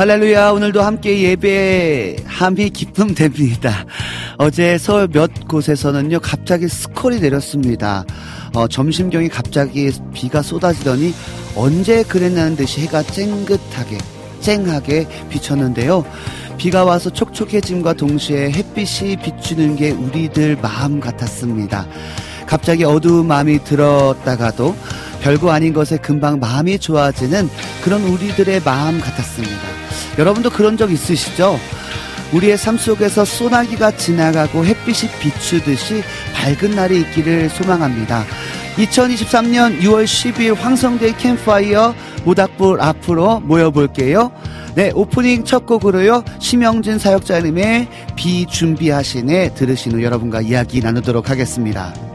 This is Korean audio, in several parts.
할렐루야 오늘도 함께 예배함이 기쁨됩니다. 어제 서울 몇 곳에서는요 갑자기 스콜이 내렸습니다. 어, 점심경이 갑자기 비가 쏟아지더니 언제 그랬냐는 듯이 해가 쨍긋하게 쨍하게 비쳤는데요. 비가 와서 촉촉해짐과 동시에 햇빛이 비추는 게 우리들 마음 같았습니다. 갑자기 어두운 마음이 들었다가도 별거 아닌 것에 금방 마음이 좋아지는 그런 우리들의 마음 같았습니다. 여러분도 그런 적 있으시죠? 우리의 삶 속에서 소나기가 지나가고 햇빛이 비추듯이 밝은 날이 있기를 소망합니다. 2023년 6월 10일 황성대의 캠파이어 모닥불 앞으로 모여볼게요. 네, 오프닝 첫 곡으로요. 심영진 사역자님의 비 준비하시네 들으신 후 여러분과 이야기 나누도록 하겠습니다.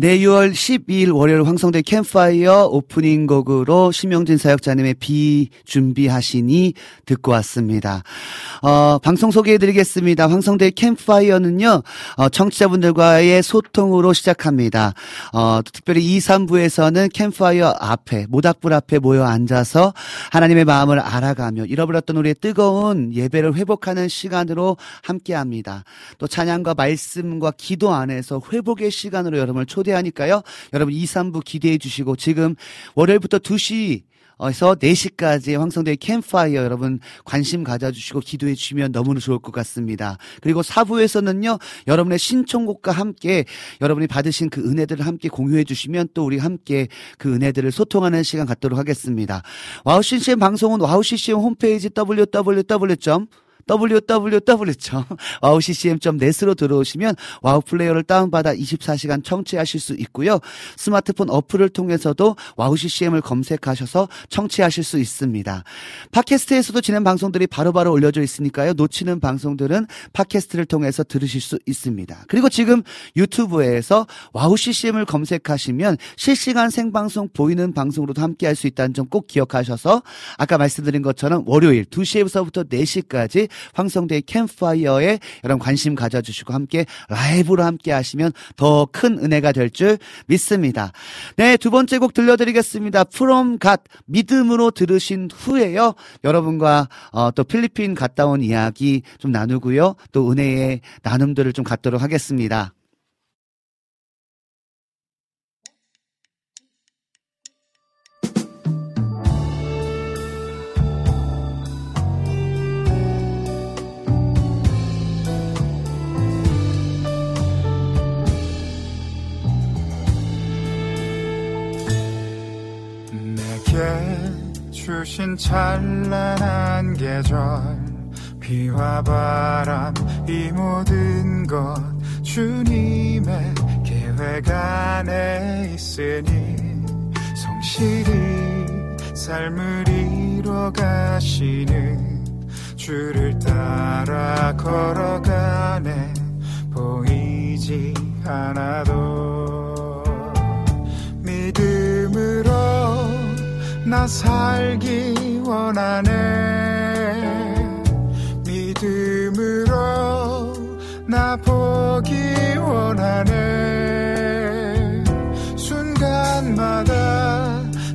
네, 6월 12일 월요일 황성대 캠파이어 오프닝 곡으로 심영진 사역자님의 비 준비하시니 듣고 왔습니다. 어, 방송 소개해드리겠습니다. 황성대 캠파이어는요, 어, 청취자분들과의 소통으로 시작합니다. 어, 특별히 2, 3부에서는 캠파이어 앞에, 모닥불 앞에 모여 앉아서 하나님의 마음을 알아가며 잃어버렸던 우리의 뜨거운 예배를 회복하는 시간으로 함께 합니다. 또 찬양과 말씀과 기도 안에서 회복의 시간으로 여러분을 초대하니까요. 여러분 2, 3부 기대해 주시고 지금 월요일부터 2시 에서 4시까지 황성대 캠파이어 여러분 관심 가져주시고 기도해 주시면 너무나 좋을 것 같습니다. 그리고 4부에서는요, 여러분의 신청곡과 함께 여러분이 받으신 그 은혜들을 함께 공유해 주시면 또 우리 함께 그 은혜들을 소통하는 시간 갖도록 하겠습니다. 와우 CCM 방송은 와우 CCM 홈페이지 www. www.wowccm.net으로 들어오시면 와우 플레이어를 다운받아 24시간 청취하실 수 있고요. 스마트폰 어플을 통해서도 와우 CCM을 검색하셔서 청취하실 수 있습니다. 팟캐스트에서도 진행 방송들이 바로 바로 올려져 있으니까요. 놓치는 방송들은 팟캐스트를 통해서 들으실 수 있습니다. 그리고 지금 유튜브에서 와우 CCM을 검색하시면 실시간 생방송 보이는 방송으로도 함께 할 수 있다는 점 꼭 기억하셔서 아까 말씀드린 것처럼 월요일 2시에서부터 4시까지 황성대의 캠파이어에 여러분 관심 가져주시고 함께 라이브로 함께 하시면 더 큰 은혜가 될 줄 믿습니다. 네, 두 번째 곡 들려드리겠습니다. From God 믿음으로 들으신 후에요. 여러분과 어, 또 필리핀 갔다 온 이야기 좀 나누고요. 또 은혜의 나눔들을 좀 갖도록 하겠습니다. 주신 찬란한 계절 비와 바람 이 모든 것 주님의 계획 안에 있으니 성실히 삶을 이뤄 가시는 주를 따라 걸어가네. 보이지 않아도 믿음으로 나 살기 원하네. 믿음으로 나 보기 원하네. 순간마다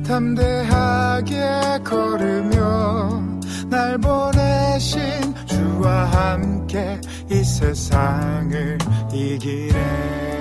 담대하게 걸으며 날 보내신 주와 함께 이 세상을 이기네.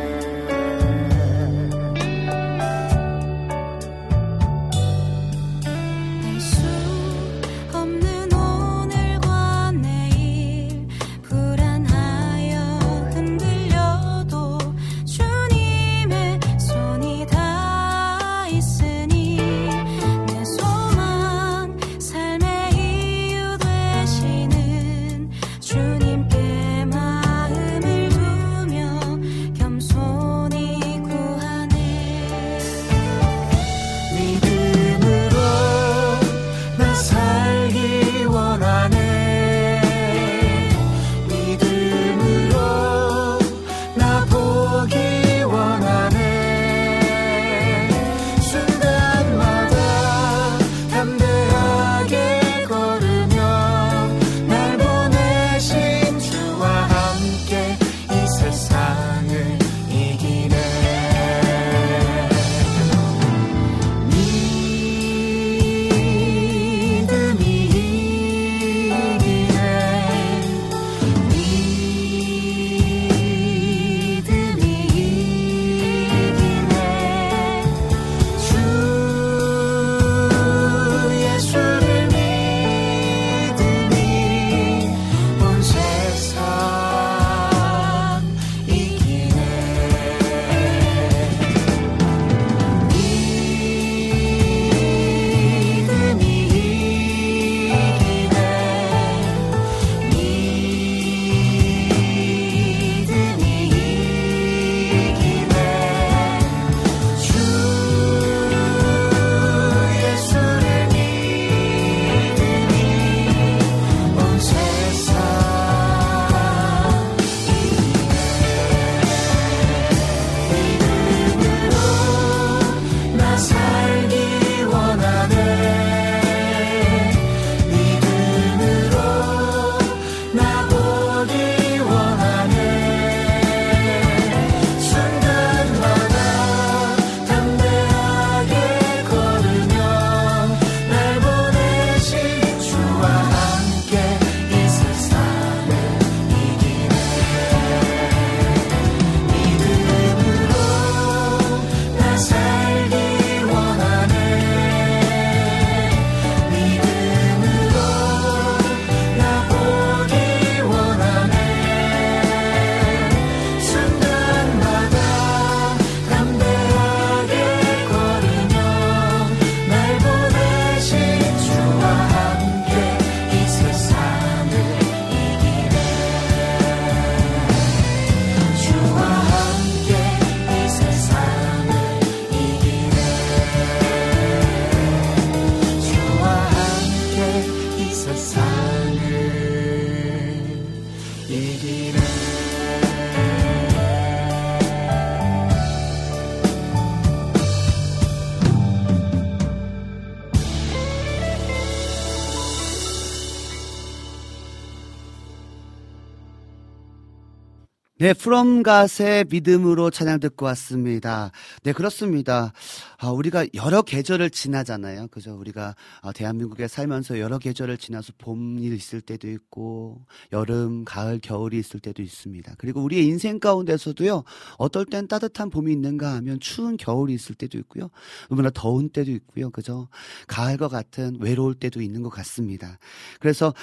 네, 프롬 갓의 믿음으로 찬양 듣고 왔습니다. 네, 그렇습니다. 아, 우리가 여러 계절을 지나잖아요. 그죠? 우리가 아, 대한민국에 살면서 여러 계절을 지나서 봄이 있을 때도 있고, 여름, 가을, 겨울이 있을 때도 있습니다. 그리고 우리의 인생 가운데서도요, 어떨 땐 따뜻한 봄이 있는가 하면 추운 겨울이 있을 때도 있고요. 너무나 더운 때도 있고요. 그죠? 가을과 같은 외로울 때도 있는 것 같습니다. 그래서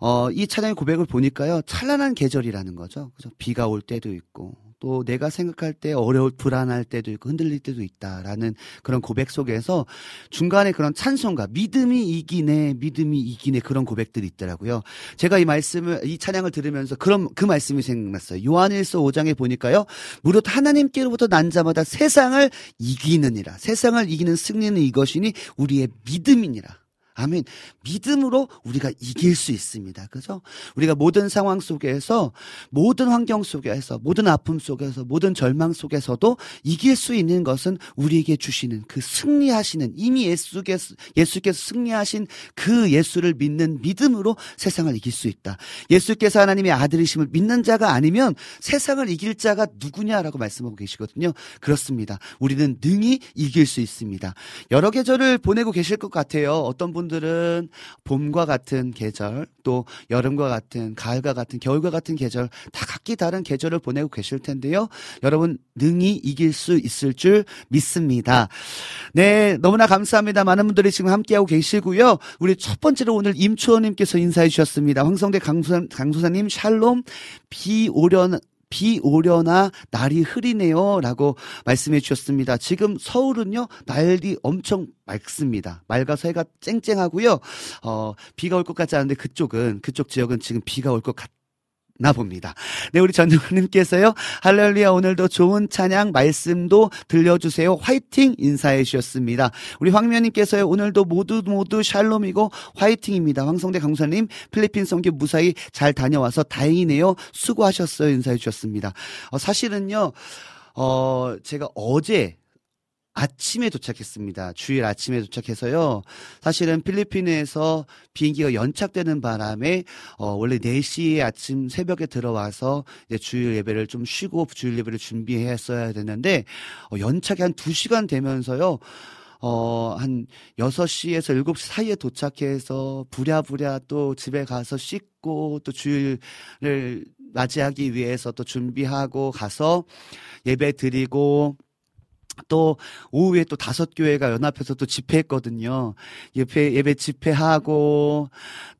어, 이 찬양의 고백을 보니까요, 찬란한 계절이라는 거죠. 그죠? 비가 올 때도 있고, 또 내가 생각할 때 어려울, 불안할 때도 있고, 흔들릴 때도 있다라는 그런 고백 속에서 중간에 그런 찬송가, 믿음이 이기네, 믿음이 이기네 그런 고백들이 있더라고요. 제가 이 말씀을, 이 찬양을 들으면서 그런, 그 말씀이 생각났어요. 요한일서 5장에 보니까요, 무릇 하나님께로부터 난 자마다 세상을 이기느니라. 세상을 이기는 승리는 이것이니 우리의 믿음이니라. 아멘. 믿음으로 우리가 이길 수 있습니다. 그죠? 우리가 모든 상황 속에서, 모든 환경 속에서, 모든 아픔 속에서, 모든 절망 속에서도 이길 수 있는 것은 우리에게 주시는 그 승리하시는, 이미 예수께서, 예수께서 승리하신 그 예수를 믿는 믿음으로 세상을 이길 수 있다. 예수께서 하나님의 아들이심을 믿는 자가 아니면 세상을 이길 자가 누구냐라고 말씀하고 계시거든요. 그렇습니다. 우리는 능히 이길 수 있습니다. 여러 계절을 보내고 계실 것 같아요. 어떤 분 들은 봄과 같은 계절, 또 여름과 같은, 가을과 같은, 겨울과 같은 계절, 다 각기 다른 계절을 보내고 계실 텐데요. 여러분, 능히 이길 수 있을 줄 믿습니다. 네, 너무나 감사합니다. 많은 분들이 지금 함께하고 계시고요. 우리 첫 번째로 오늘 임초원님께서 인사해 주셨습니다. 황성대 강수사, 강수사님, 샬롬, 비 오련, 비 오려나 날이 흐리네요. 라고 말씀해 주셨습니다. 지금 서울은요, 날이 엄청 맑습니다. 맑아서 해가 쨍쨍하고요. 어, 비가 올 것 같지 않은데 그쪽은, 그쪽 지역은 지금 비가 올 것 같, 나 봅니다. 네, 우리 전정님께서요, 할렐루야, 오늘도 좋은 찬양, 말씀도 들려주세요. 화이팅! 인사해 주셨습니다. 우리 황면님께서요, 오늘도 모두 모두 샬롬이고 화이팅입니다. 황성대 강사님, 필리핀 성교 무사히 잘 다녀와서 다행이네요. 수고하셨어요. 인사해 주셨습니다. 어, 사실은요, 어, 제가 어제, 아침에 도착했습니다. 주일 아침에 도착해서요. 사실은 필리핀에서 비행기가 연착되는 바람에 어 원래 4시에 아침 새벽에 들어와서 이제 주일 예배를 좀 쉬고 주일 예배를 준비했어야 되는데 어 연착이 한 2시간 되면서요. 어, 한 6시에서 7시 사이에 도착해서 부랴부랴 또 집에 가서 씻고 또 주일을 맞이하기 위해서 또 준비하고 가서 예배 드리고 또 오후에 또 다섯 교회가 연합해서 또 집회했거든요. 예배 예배 집회하고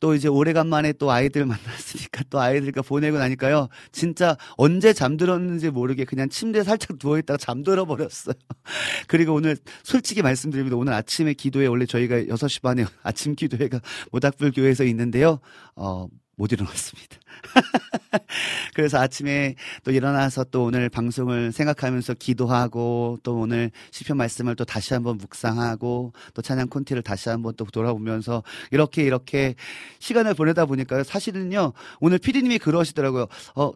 또 이제 오래간만에 또 아이들 만났으니까 또 아이들과 보내고 나니까요. 진짜 언제 잠들었는지 모르게 그냥 침대에 살짝 누워 있다가 잠들어 버렸어요. 그리고 오늘 솔직히 말씀드립니다. 오늘 아침에 기도회 원래 저희가 6시 반에 아침 기도회가 모닥불 교회에서 있는데요. 어, 못 일어났습니다. 그래서 아침에 또 일어나서 또 오늘 방송을 생각하면서 기도하고 또 오늘 시편 말씀을 또 다시 한번 묵상하고 또 찬양 콘티를 다시 한번 또 돌아보면서 이렇게 이렇게 시간을 보내다 보니까 사실은요 오늘 피디님이 그러시더라고요. 어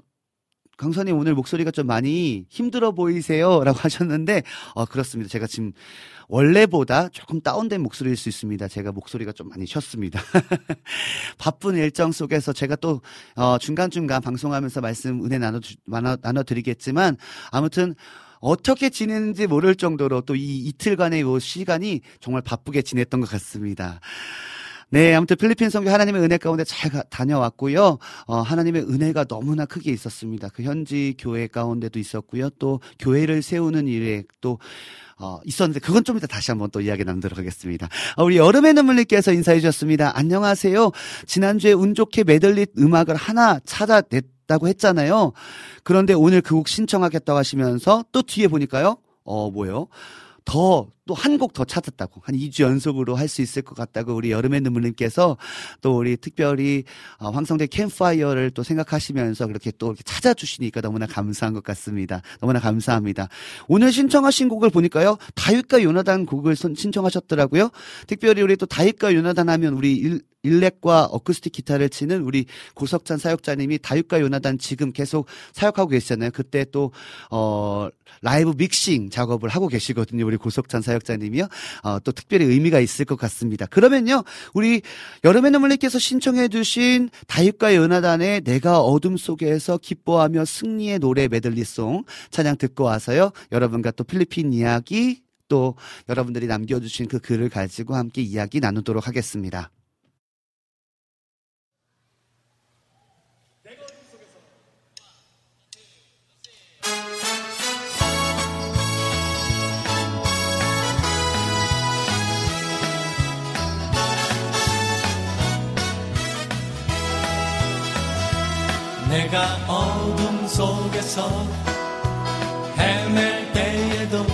강사님 오늘 목소리가 좀 많이 힘들어 보이세요? 라고 하셨는데, 어, 그렇습니다. 제가 지금 원래보다 조금 다운된 목소리일 수 있습니다. 제가 목소리가 좀 많이 쉬었습니다. 바쁜 일정 속에서 제가 또, 어, 중간중간 방송하면서 말씀 은혜 나눠, 나눠, 나눠 드리겠지만, 아무튼, 어떻게 지내는지 모를 정도로 또 이 이틀간의 이 시간이 정말 바쁘게 지냈던 것 같습니다. 네, 아무튼 필리핀 선교 하나님의 은혜 가운데 잘 가- 다녀왔고요. 어, 하나님의 은혜가 너무나 크게 있었습니다. 그 현지 교회 가운데도 있었고요. 또 교회를 세우는 일에 또 어, 있었는데 그건 좀 이따 다시 한번 또 이야기 나누도록 하겠습니다. 어, 우리 여름의 눈물님께서 인사해 주셨습니다. 안녕하세요. 지난주에 운 좋게 메들리 음악을 하나 찾아냈다고 했잖아요. 그런데 오늘 그 곡 신청하겠다고 하시면서 또 뒤에 보니까요. 어, 뭐요? 더, 또 한 곡 더 찾았다고. 한 2주 연속으로 할 수 있을 것 같다고 우리 여름의 눈물님께서 또 우리 특별히 어, 황성대 캠파이어를 또 생각하시면서 그렇게 또 이렇게 찾아주시니까 너무나 감사한 것 같습니다. 너무나 감사합니다. 오늘 신청하신 곡을 보니까요. 다윗과 요나단 곡을 선- 신청하셨더라고요. 특별히 우리 또 다윗과 요나단 하면 우리 일, 일렉과 어쿠스틱 기타를 치는 우리 고석찬 사역자님이 다윗과 요나단 지금 계속 사역하고 계시잖아요. 그때 또, 어, 라이브 믹싱 작업을 하고 계시거든요. 우리 고석찬 사역자님이요. 어, 또 특별히 의미가 있을 것 같습니다. 그러면요. 우리 여름의 눈물님께서 신청해 주신 다윗과 요나단의 내가 어둠 속에서 기뻐하며 승리의 노래 메들리송 찬양 듣고 와서요. 여러분과 또 필리핀 이야기 또 여러분들이 남겨주신 그 글을 가지고 함께 이야기 나누도록 하겠습니다. 내가 어둠 속에서 헤맬 때에도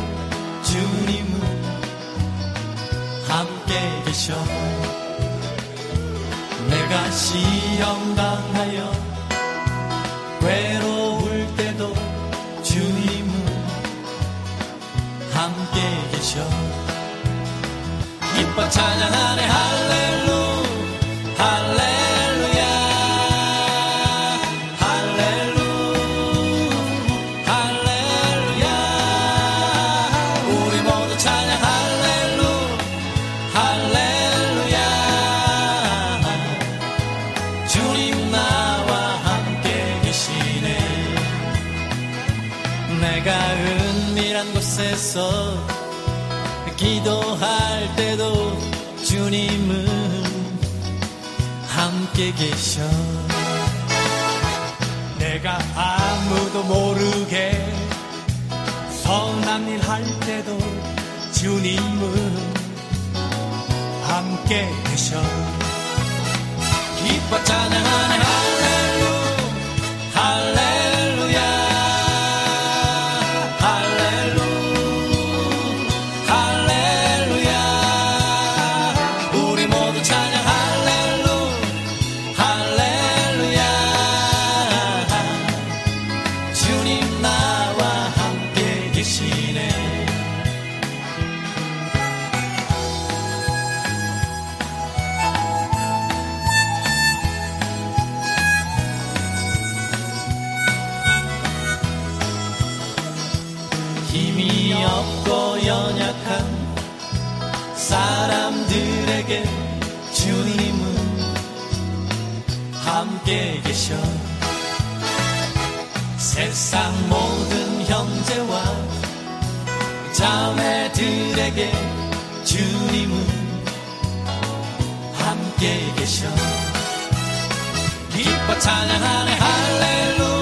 주님은 함께 계셔. 내가 시험 당하여 외로울 때도 주님은 함께 계셔. 기뻐 찬양하네. 할 함께 계셔. 내가 아무도 모르게 선한 일 할 때도 주님은 함께 계셔. 기뻐 찬양하네. 내게 주님은 함께 계셔. 기뻐 찬양하네. 할렐루야.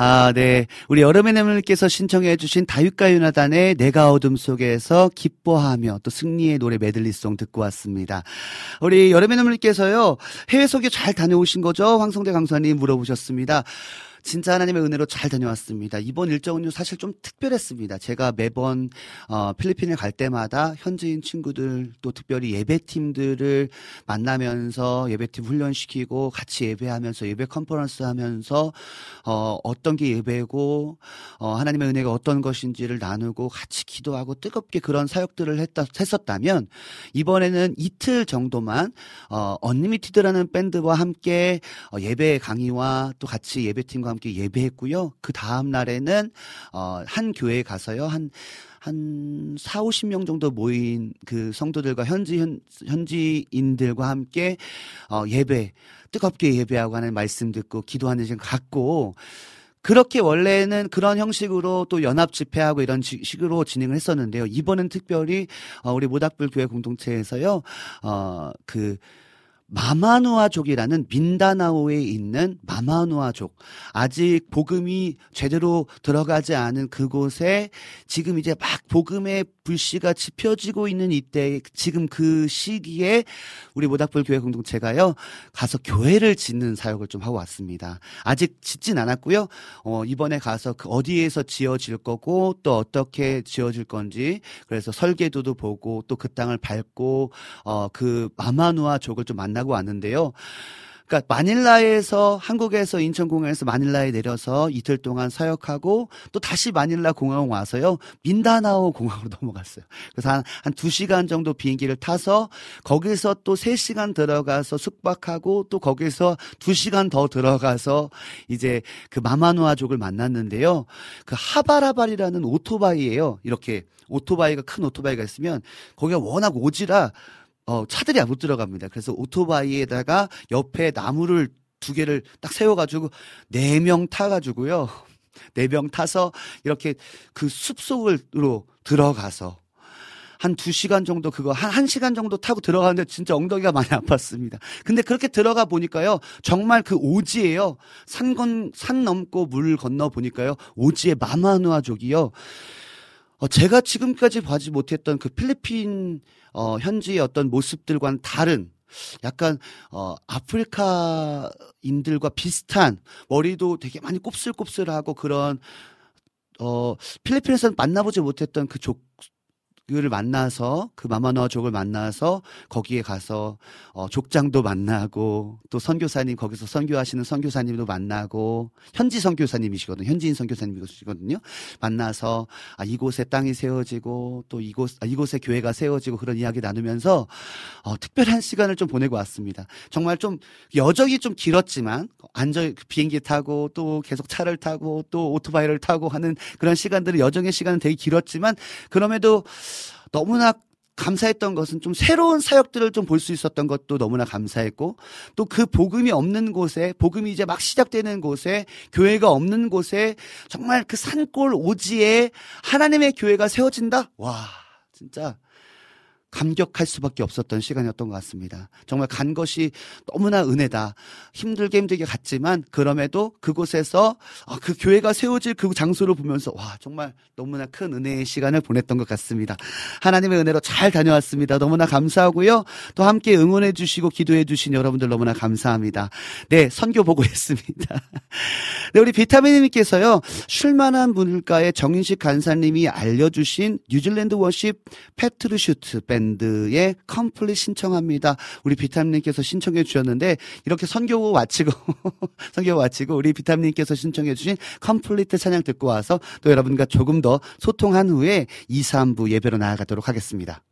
아, 네. 우리 여름의 내물께서 신청해주신 다윗가요나단의 내가 어둠 속에서 기뻐하며 또 승리의 노래 메들리송 듣고 왔습니다. 우리 여름의 내물께서요, 해외 소개 잘 다녀오신 거죠? 황성대 강사님 물어보셨습니다. 진짜 하나님의 은혜로 잘 다녀왔습니다. 이번 일정은요, 사실 좀 특별했습니다. 제가 매번, 어, 필리핀에 갈 때마다 현지인 친구들, 또 특별히 예배팀들을 만나면서 예배팀 훈련시키고 같이 예배하면서 예배 컨퍼런스 하면서, 어, 어떤 게 예배고, 어, 하나님의 은혜가 어떤 것인지를 나누고 같이 기도하고 뜨겁게 그런 사역들을 했다, 했었다면, 이번에는 이틀 정도만, 어, 언리미티드라는 밴드와 함께 어, 예배 강의와 또 같이 예배팀과 함께 예배했고요. 그 다음 날에는 어, 한 교회에 가서요. 한한 4, 50명 정도 모인 그 성도들과 현지 현, 현지인들과 함께 어, 예배 뜨겁게 예배하고 하는 말씀 듣고 기도하는 시간 갖고 그렇게 원래는 그런 형식으로 또 연합 집회하고 이런 지- 식으로 진행을 했었는데요. 이번엔 특별히 어, 우리 모닥불 교회 공동체에서요. 어그 마마누아족이라는 민다나오에 있는 마마누아족 아직 복음이 제대로 들어가지 않은 그곳에 지금 이제 막 복음의 불씨가 지펴지고 있는 이때 지금 그 시기에 우리 모닥불 교회 공동체가요 가서 교회를 짓는 사역을 좀 하고 왔습니다. 아직 짓진 않았고요. 어 이번에 가서 그 어디에서 지어질 거고 또 어떻게 지어질 건지 그래서 설계도도 보고 또 그 땅을 밟고 어 그 마마누아족을 좀 만나 고 왔는데요. 그러니까 마닐라에서 한국에서 인천공항에서 마닐라에 내려서 이틀 동안 사역하고 또 다시 마닐라 공항 와서요 민다나오 공항으로 넘어갔어요. 그래서 한, 한 2시간 정도 비행기를 타서 거기서 또 3시간 들어가서 숙박하고 또 거기서 2시간 더 들어가서 이제 그 마마누아족을 만났는데요. 그 하바라발이라는 오토바이예요. 이렇게 오토바이가 큰 오토바이가 있으면 거기가 워낙 오지라 어, 차들이 못 들어갑니다. 그래서 오토바이에다가 옆에 나무를 두 개를 딱 세워가지고 네 명 타가지고요. 네 명 타서 이렇게 그 숲속으로 들어가서 한 두 시간 정도 그거 한 한 시간 정도 타고 들어가는데 진짜 엉덩이가 많이 아팠습니다. 근데 그렇게 들어가 보니까요 정말 그 오지예요. 산 건 산 넘고 물 건너 보니까요 오지의 마마누아족이요. 어, 제가 지금까지 보지 못했던 그 필리핀 어, 현지의 어떤 모습들과는 다른 약간 어 아프리카인들과 비슷한 머리도 되게 많이 곱슬곱슬하고 그런 어 필리핀에서는 만나보지 못했던 그 족 을 만나서 그 마마너족을 만나서 거기에 가서 어 족장도 만나고 또 선교사님 거기서 선교하시는 선교사님도 만나고 현지 선교사님이시거든요. 현지인 선교사님이시거든요. 만나서 아 이곳에 땅이 세워지고 또 이곳 아, 이곳에 교회가 세워지고 그런 이야기 나누면서 어 특별한 시간을 좀 보내고 왔습니다. 정말 좀 여정이 좀 길었지만 안전 비행기 타고 또 계속 차를 타고 또 오토바이를 타고 하는 그런 시간들은 여정의 시간은 되게 길었지만 그럼에도 너무나 감사했던 것은 좀 새로운 사역들을 좀 볼 수 있었던 것도 너무나 감사했고 또 그 복음이 없는 곳에 복음이 이제 막 시작되는 곳에 교회가 없는 곳에 정말 그 산골 오지에 하나님의 교회가 세워진다? 와, 진짜 감격할 수밖에 없었던 시간이었던 것 같습니다. 정말 간 것이 너무나 은혜다. 힘들게 힘들게 갔지만 그럼에도 그곳에서 아, 그 교회가 세워질 그 장소를 보면서 와 정말 너무나 큰 은혜의 시간을 보냈던 것 같습니다. 하나님의 은혜로 잘 다녀왔습니다. 너무나 감사하고요. 또 함께 응원해 주시고 기도해 주신 여러분들 너무나 감사합니다. 네 선교 보고 했습니다. 네 우리 비타민님께서요 쉴만한 물가에 정인식 간사님이 알려주신 뉴질랜드 워십 Parachute 밴드의 Complete 신청합니다. 우리 비타민님께서 신청해 주셨는데 이렇게 선교 마치고 선교 마치고 우리 비타민님께서 신청해 주신 Complete 찬양 듣고 와서 또 여러분과 조금 더 소통한 후에 2, 3부 예배로 나아가도록 하겠습니다.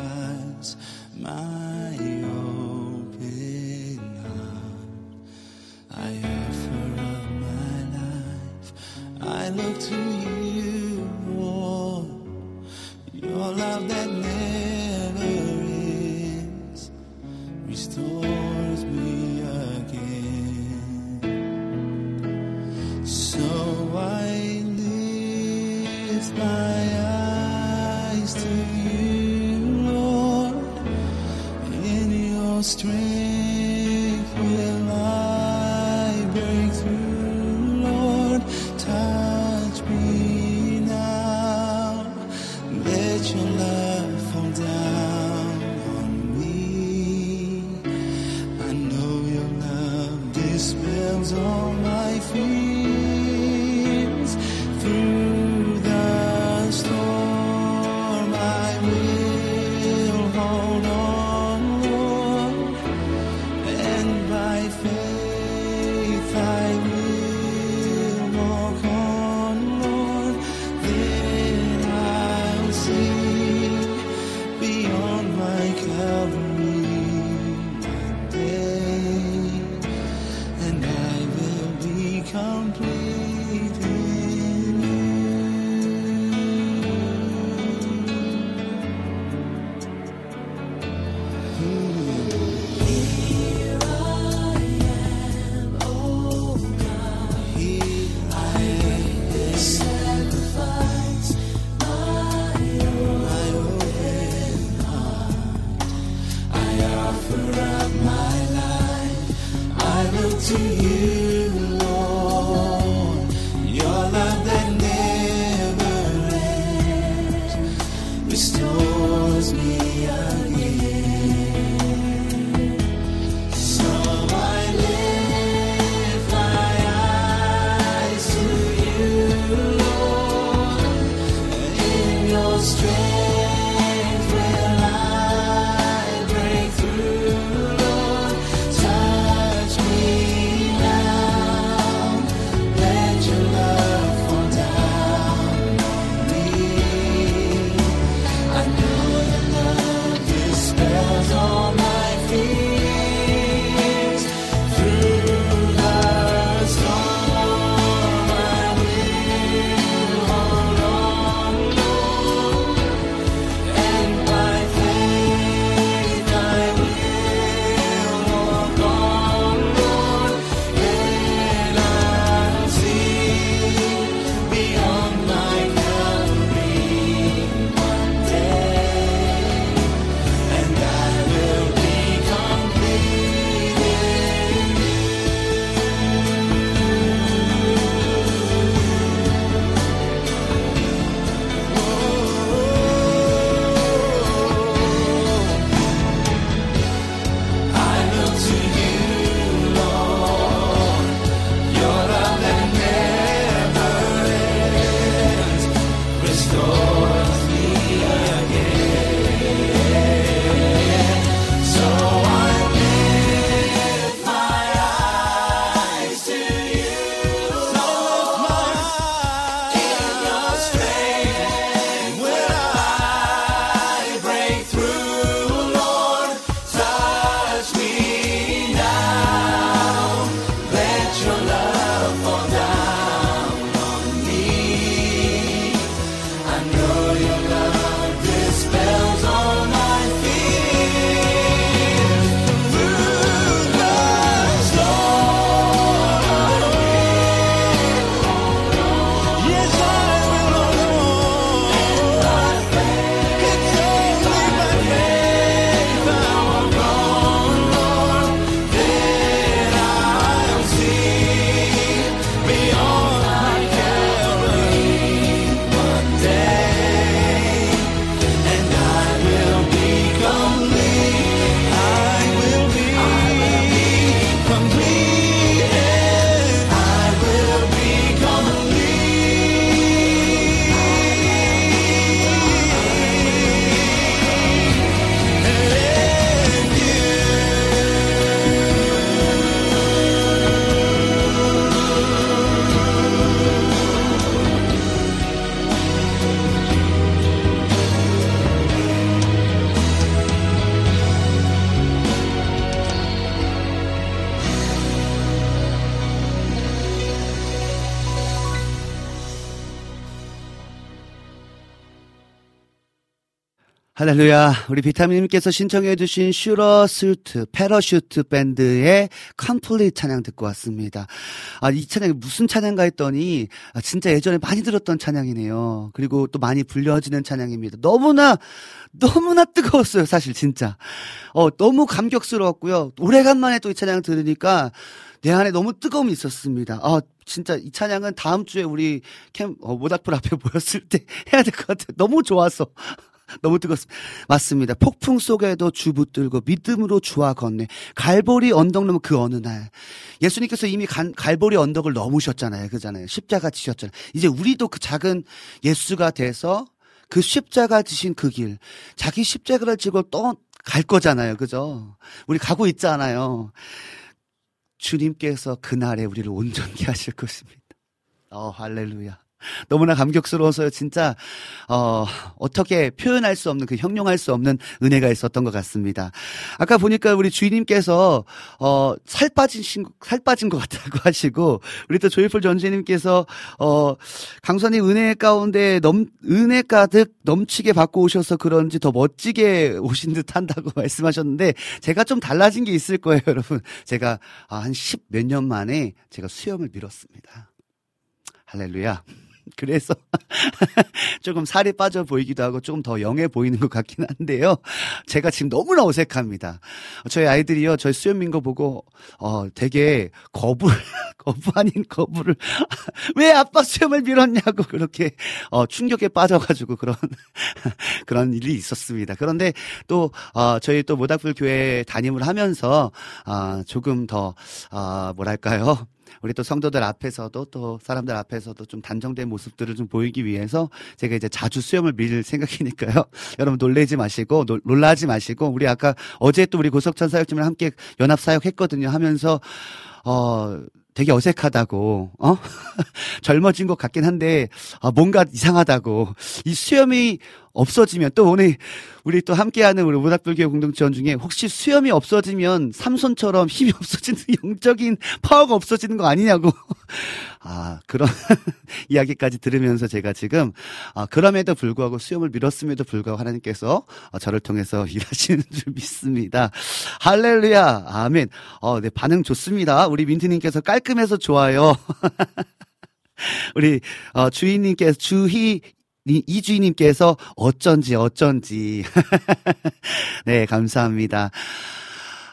Sacrifice, my open heart. I offer up my life. I look to you, Lord. Your love that to you, 할렐루야. 우리 비타민님께서 신청해주신 슈러스트, Parachute 밴드의 Complete 찬양 듣고 왔습니다. 아, 이 찬양이 무슨 찬양가 했더니, 아, 진짜 예전에 많이 들었던 찬양이네요. 그리고 또 많이 불려지는 찬양입니다. 너무나, 너무나 뜨거웠어요, 사실, 진짜. 어, 너무 감격스러웠고요. 오래간만에 또 이 찬양 들으니까, 내 안에 너무 뜨거움이 있었습니다. 아, 진짜 이 찬양은 다음 주에 우리 캠, 어, 모닥불 앞에 모였을 때 해야 될 것 같아요. 너무 좋아서. 너무 뜨겁습니다. 맞습니다. 폭풍 속에도 주 붙들고 믿음으로 주와 건네. 갈보리 언덕 넘은 그 어느 날. 예수님께서 이미 간, 갈보리 언덕을 넘으셨잖아요. 그잖아요. 십자가 지셨잖아요. 이제 우리도 그 작은 예수가 돼서 그 십자가 지신 그 길. 자기 십자가를 지고 또 갈 거잖아요. 그죠? 우리 가고 있잖아요. 주님께서 그날에 우리를 온전케 하실 것입니다. 어, 할렐루야. 너무나 감격스러워서요, 진짜, 어, 어떻게 표현할 수 없는 그 형용할 수 없는 은혜가 있었던 것 같습니다. 아까 보니까 우리 주인님께서, 어, 살 빠지신, 살 빠진 것 같다고 하시고, 우리 또 조이풀 전주님께서, 어, 강선님 은혜 가운데 넘, 은혜 가득 넘치게 받고 오셔서 그런지 더 멋지게 오신 듯 한다고 말씀하셨는데, 제가 좀 달라진 게 있을 거예요, 여러분. 제가 아, 한 십 몇 년 만에 제가 수염을 밀었습니다. 할렐루야. 그래서 조금 살이 빠져 보이기도 하고 조금 더 영해 보이는 것 같긴 한데요. 제가 지금 너무나 어색합니다. 저희 아이들이요, 저희 수염민 거 보고 어 되게 거부 거부 아닌 거부를 왜 아빠 수염을 밀었냐고 그렇게 어 충격에 빠져가지고 그런 그런 일이 있었습니다. 그런데 또 어, 저희 또 모닥불 교회 담임을 하면서 아 조금 더 아, 뭐랄까요? 우리 또 성도들 앞에서도 또 사람들 앞에서도 좀 단정된 모습들을 좀 보이기 위해서 제가 이제 자주 수염을 밀 생각이니까요. 여러분 놀래지 마시고 놀, 놀라지 마시고 우리 아까 어제 또 우리 고석천 사역팀을 함께 연합 사역했거든요. 하면서 어 되게 어색하다고, 어? 젊어진 것 같긴 한데, 아, 뭔가 이상하다고. 이 수염이 없어지면, 또 오늘, 우리 또 함께하는 우리 문학불교 공동체원 중에, 혹시 수염이 없어지면 삼손처럼 힘이 없어지는 영적인 파워가 없어지는 거 아니냐고. 아, 그런 이야기까지 들으면서 제가 지금, 아, 그럼에도 불구하고 수염을 밀었음에도 불구하고 하나님께서 어, 저를 통해서 일하시는 줄 믿습니다. 할렐루야. 아멘. 어, 네, 반응 좋습니다. 우리 민트님께서 깔끔해서 좋아요. 우리, 어, 주인님께서, 주희, 이- 이주인님께서 어쩐지 어쩐지 네 감사합니다.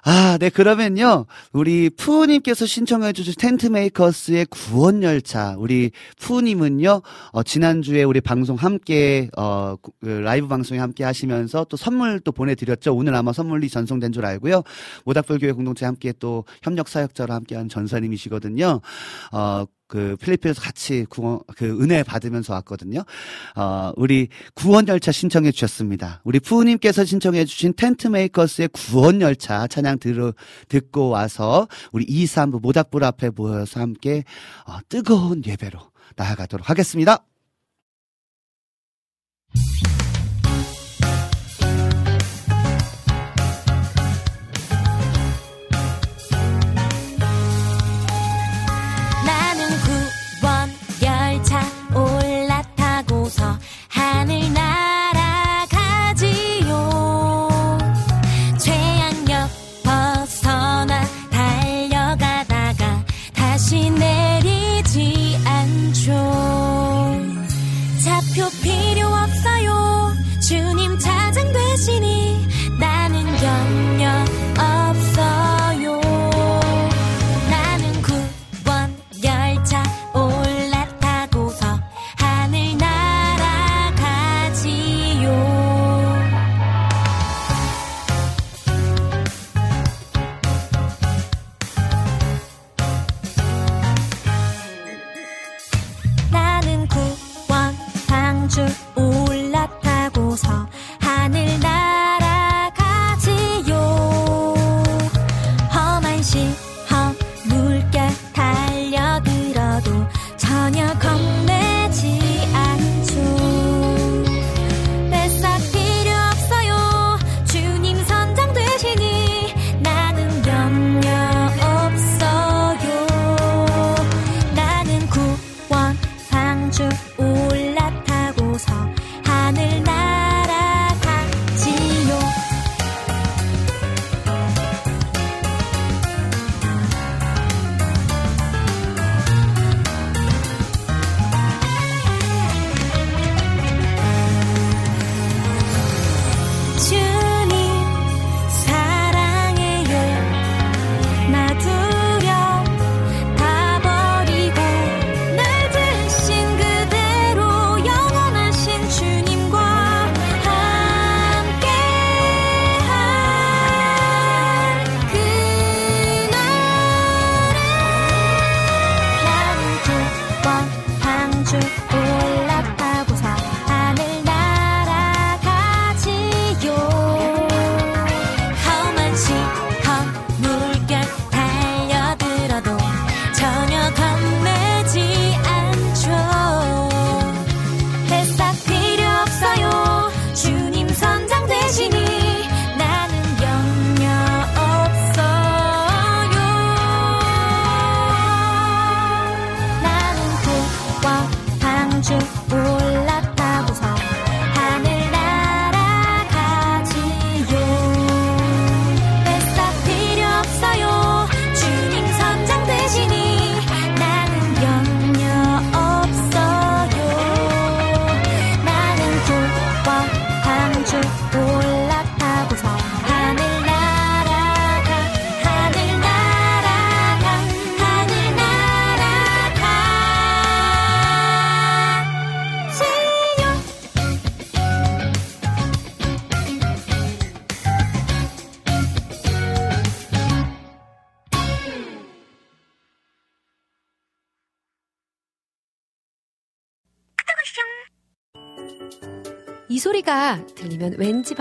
아, 네, 그러면요. 우리 푸우님께서 신청해주신 텐트메이커스의 구원열차. 우리 푸우님은요, 어, 지난주에 우리 방송 함께, 어, 구- 그 라이브 방송에 함께 하시면서 또 선물 또 보내드렸죠. 오늘 아마 선물이 전송된 줄 알고요. 모닥불교회 공동체 함께 또 협력사역자로 함께한 전사님이시거든요. 어, 그 필리핀에서 같이 구원 그 은혜 받으면서 왔거든요. 어, 우리 구원 열차 신청해 주셨습니다. 우리 부우님께서 신청해 주신 텐트 메이커스의 구원 열차 찬양 들어 듣고 와서 우리 2, 3부 모닥불 앞에 모여서 함께 어, 뜨거운 예배로 나아가도록 하겠습니다.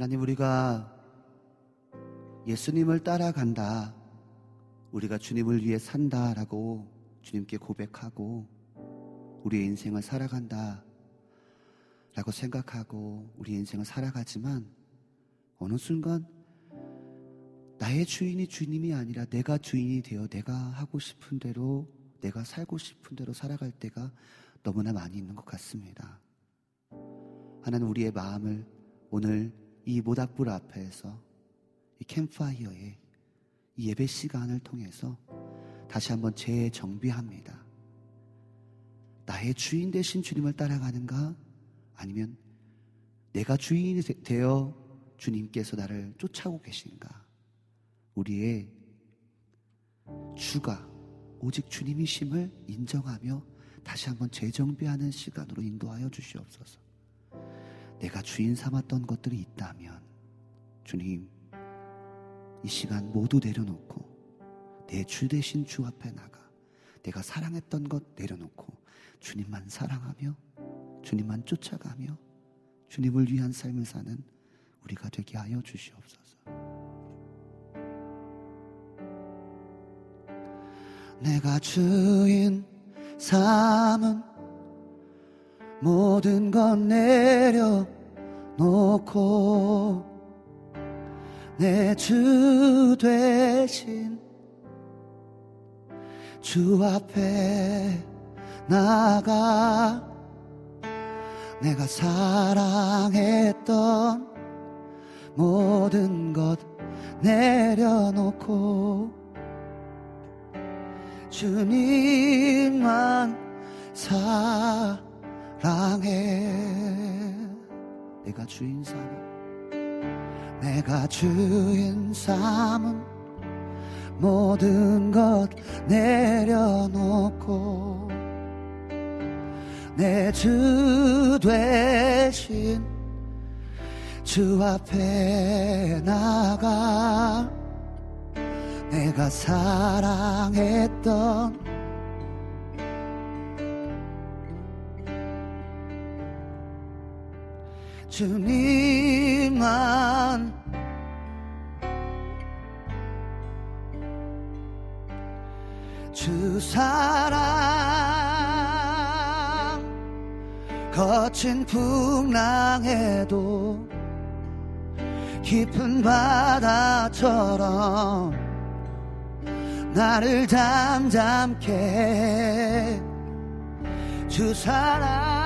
하나님 우리가 예수님을 따라간다. 우리가 주님을 위해 산다라고 주님께 고백하고 우리의 인생을 살아간다. 라고 생각하고 우리 인생을 살아가지만 어느 순간 나의 주인이 주님이 아니라 내가 주인이 되어 내가 하고 싶은 대로 내가 살고 싶은 대로 살아갈 때가 너무나 많이 있는 것 같습니다. 하나님 우리의 마음을 오늘 이 모닥불 앞에서 이 캠파이어의 이 예배 시간을 통해서 다시 한번 재정비합니다. 나의 주인 되신 주님을 따라가는가? 아니면 내가 주인이 되어 주님께서 나를 쫓아오고 계신가? 우리의 주가 오직 주님이심을 인정하며 다시 한번 재정비하는 시간으로 인도하여 주시옵소서. 내가 주인 삼았던 것들이 있다면 주님 이 시간 모두 내려놓고 내 주 대신 주 앞에 나가 내가 사랑했던 것 내려놓고 주님만 사랑하며 주님만 쫓아가며 주님을 위한 삶을 사는 우리가 되게 하여 주시옵소서. 내가 주인 삼은 모든 건 내려놓고 내 주 대신 주 앞에 나가 내가 사랑했던 모든 것 내려놓고 주님만 사 랑해 내가 주인 삼은 내가 주인 삼은 모든 것 내려놓고 내 주 대신 주 앞에 나가 내가 사랑했던 주님만. 주 사랑 거친 풍랑에도 깊은 바다처럼 나를 잠잠케 주 사랑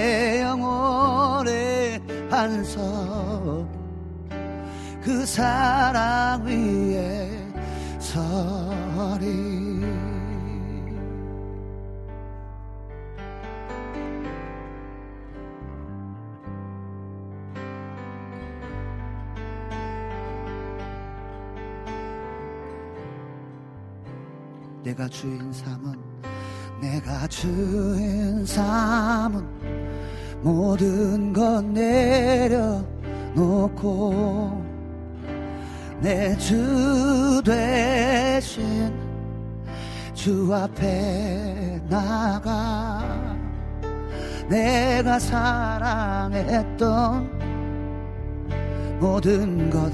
내 영혼의 반석 그 사랑 위에 서리. 내가 주인 삼은 내가 주인 삼은 모든 것 내려놓고 내 주 대신 주 앞에 나가 내가 사랑했던 모든 것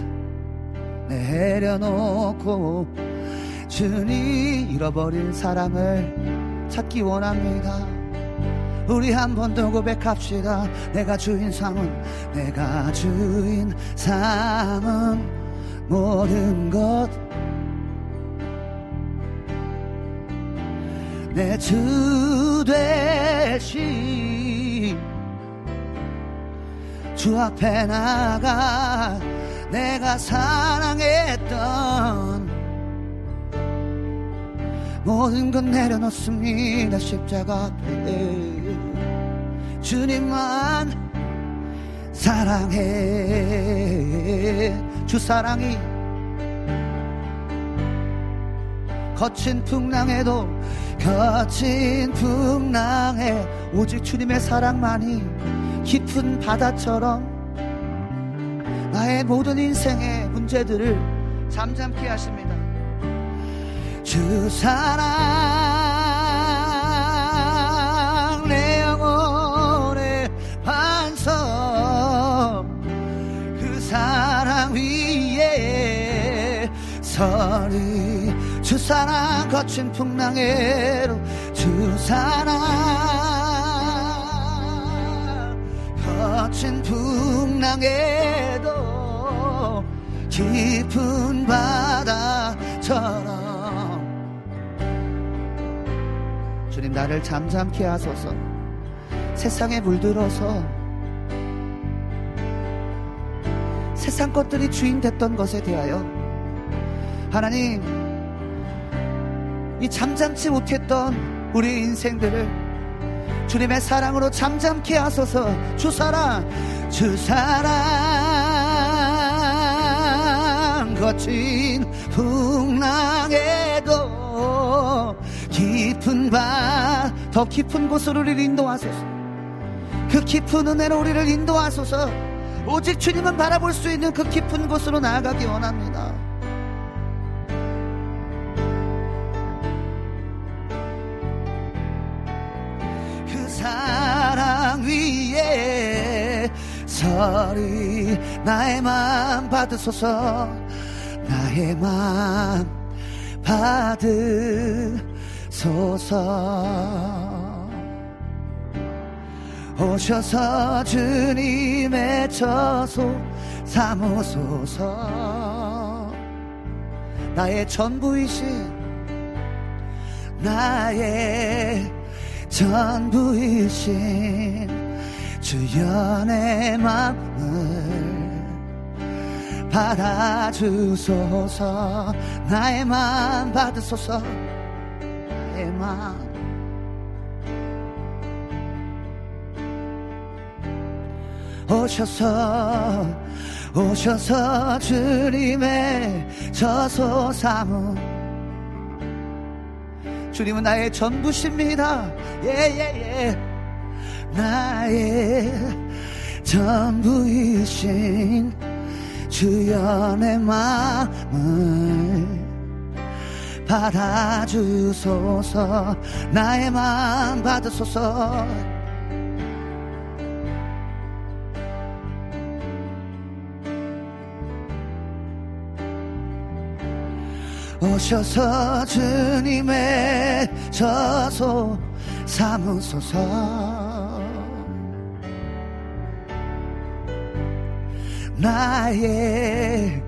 내려놓고 주님 잃어버린 사랑을 찾기 원합니다. 우리 한 번 더 고백합시다. 내가 주인 상은 내가 주인 상은 모든 것 내 주 대신 주 앞에 나가 내가 사랑했던 모든 건 내려놓습니다 십자가 앞에 주님만 사랑해 주 사랑이 거친 풍랑에도 거친 풍랑에 오직 주님의 사랑만이 깊은 바다처럼 나의 모든 인생의 문제들을 잠잠케 하십니다. 주 사랑 위에 서리 주 사랑 거친 풍랑에로 주 사랑 거친 풍랑에도 깊은 바다처럼 주님 나를 잠잠케 하소서. 세상에 물들어서 세상 것들이 주인 됐던 것에 대하여 하나님 이 잠잠지 못했던 우리 인생들을 주님의 사랑으로 잠잠케 하소서. 주 사랑 주 사랑. 거친 풍랑에도 깊은 바 더 깊은 곳으로 우리를 인도하소서. 그 깊은 은혜로 우리를 인도하소서. 오직 주님은 바라볼 수 있는 그 깊은 곳으로 나아가기 원합니다 서리 나의 마음 받으소서. 나의 마음 받으소서. 오셔서 주님의 처소 삼으소서. 나의 전부이신 나의 전부이신 내 마음을 받아주소서 나의 마음 받으소서 나의 마음 오셔서 오셔서 주님의 저소 삼음 주님은 나의 전부십니다. 예 예 예. 나의 전부이신 주여 내 마음을 받아주소서. 나의 마음 받으소서. 오셔서 주님의 저소 삼으소서 나의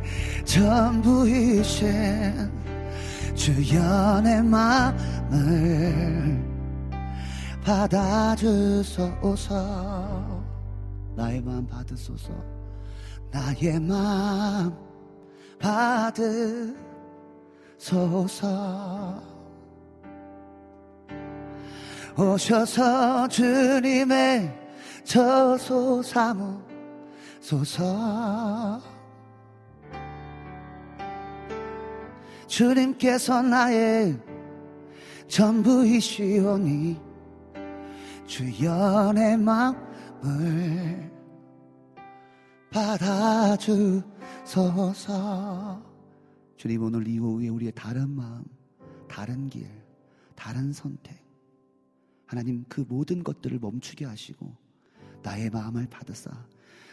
전부이신 주여 내 마음을 받아주소서. 나의 마음 받으소서. 나의 마음 받으소서. 소서 오셔서 주님의 저소 삼으소서 주님께서 나의 전부이시오니 주여 내 마음을 받아주소서. 주님 오늘 이후에 우리의 다른 마음, 다른 길, 다른 선택. 하나님 그 모든 것들을 멈추게 하시고 나의 마음을 받으사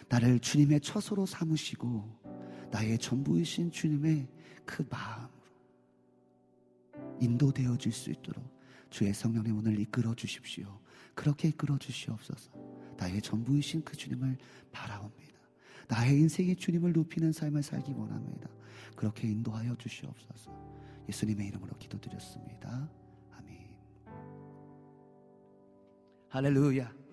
나를 주님의 처소로 삼으시고 나의 전부이신 주님의 그 마음으로 인도되어 줄수 있도록 주의 성령님 오늘 이끌어 주십시오. 그렇게 이끌어 주시옵소서. 나의 전부이신 그 주님을 바라옵니다. 나의 인생이 주님을 높이는 삶을 살기 원합니다. 그렇게 인도하여 주시옵소서. 예수님의 이름으로 기도드렸습니다. 아멘. 할렐루야.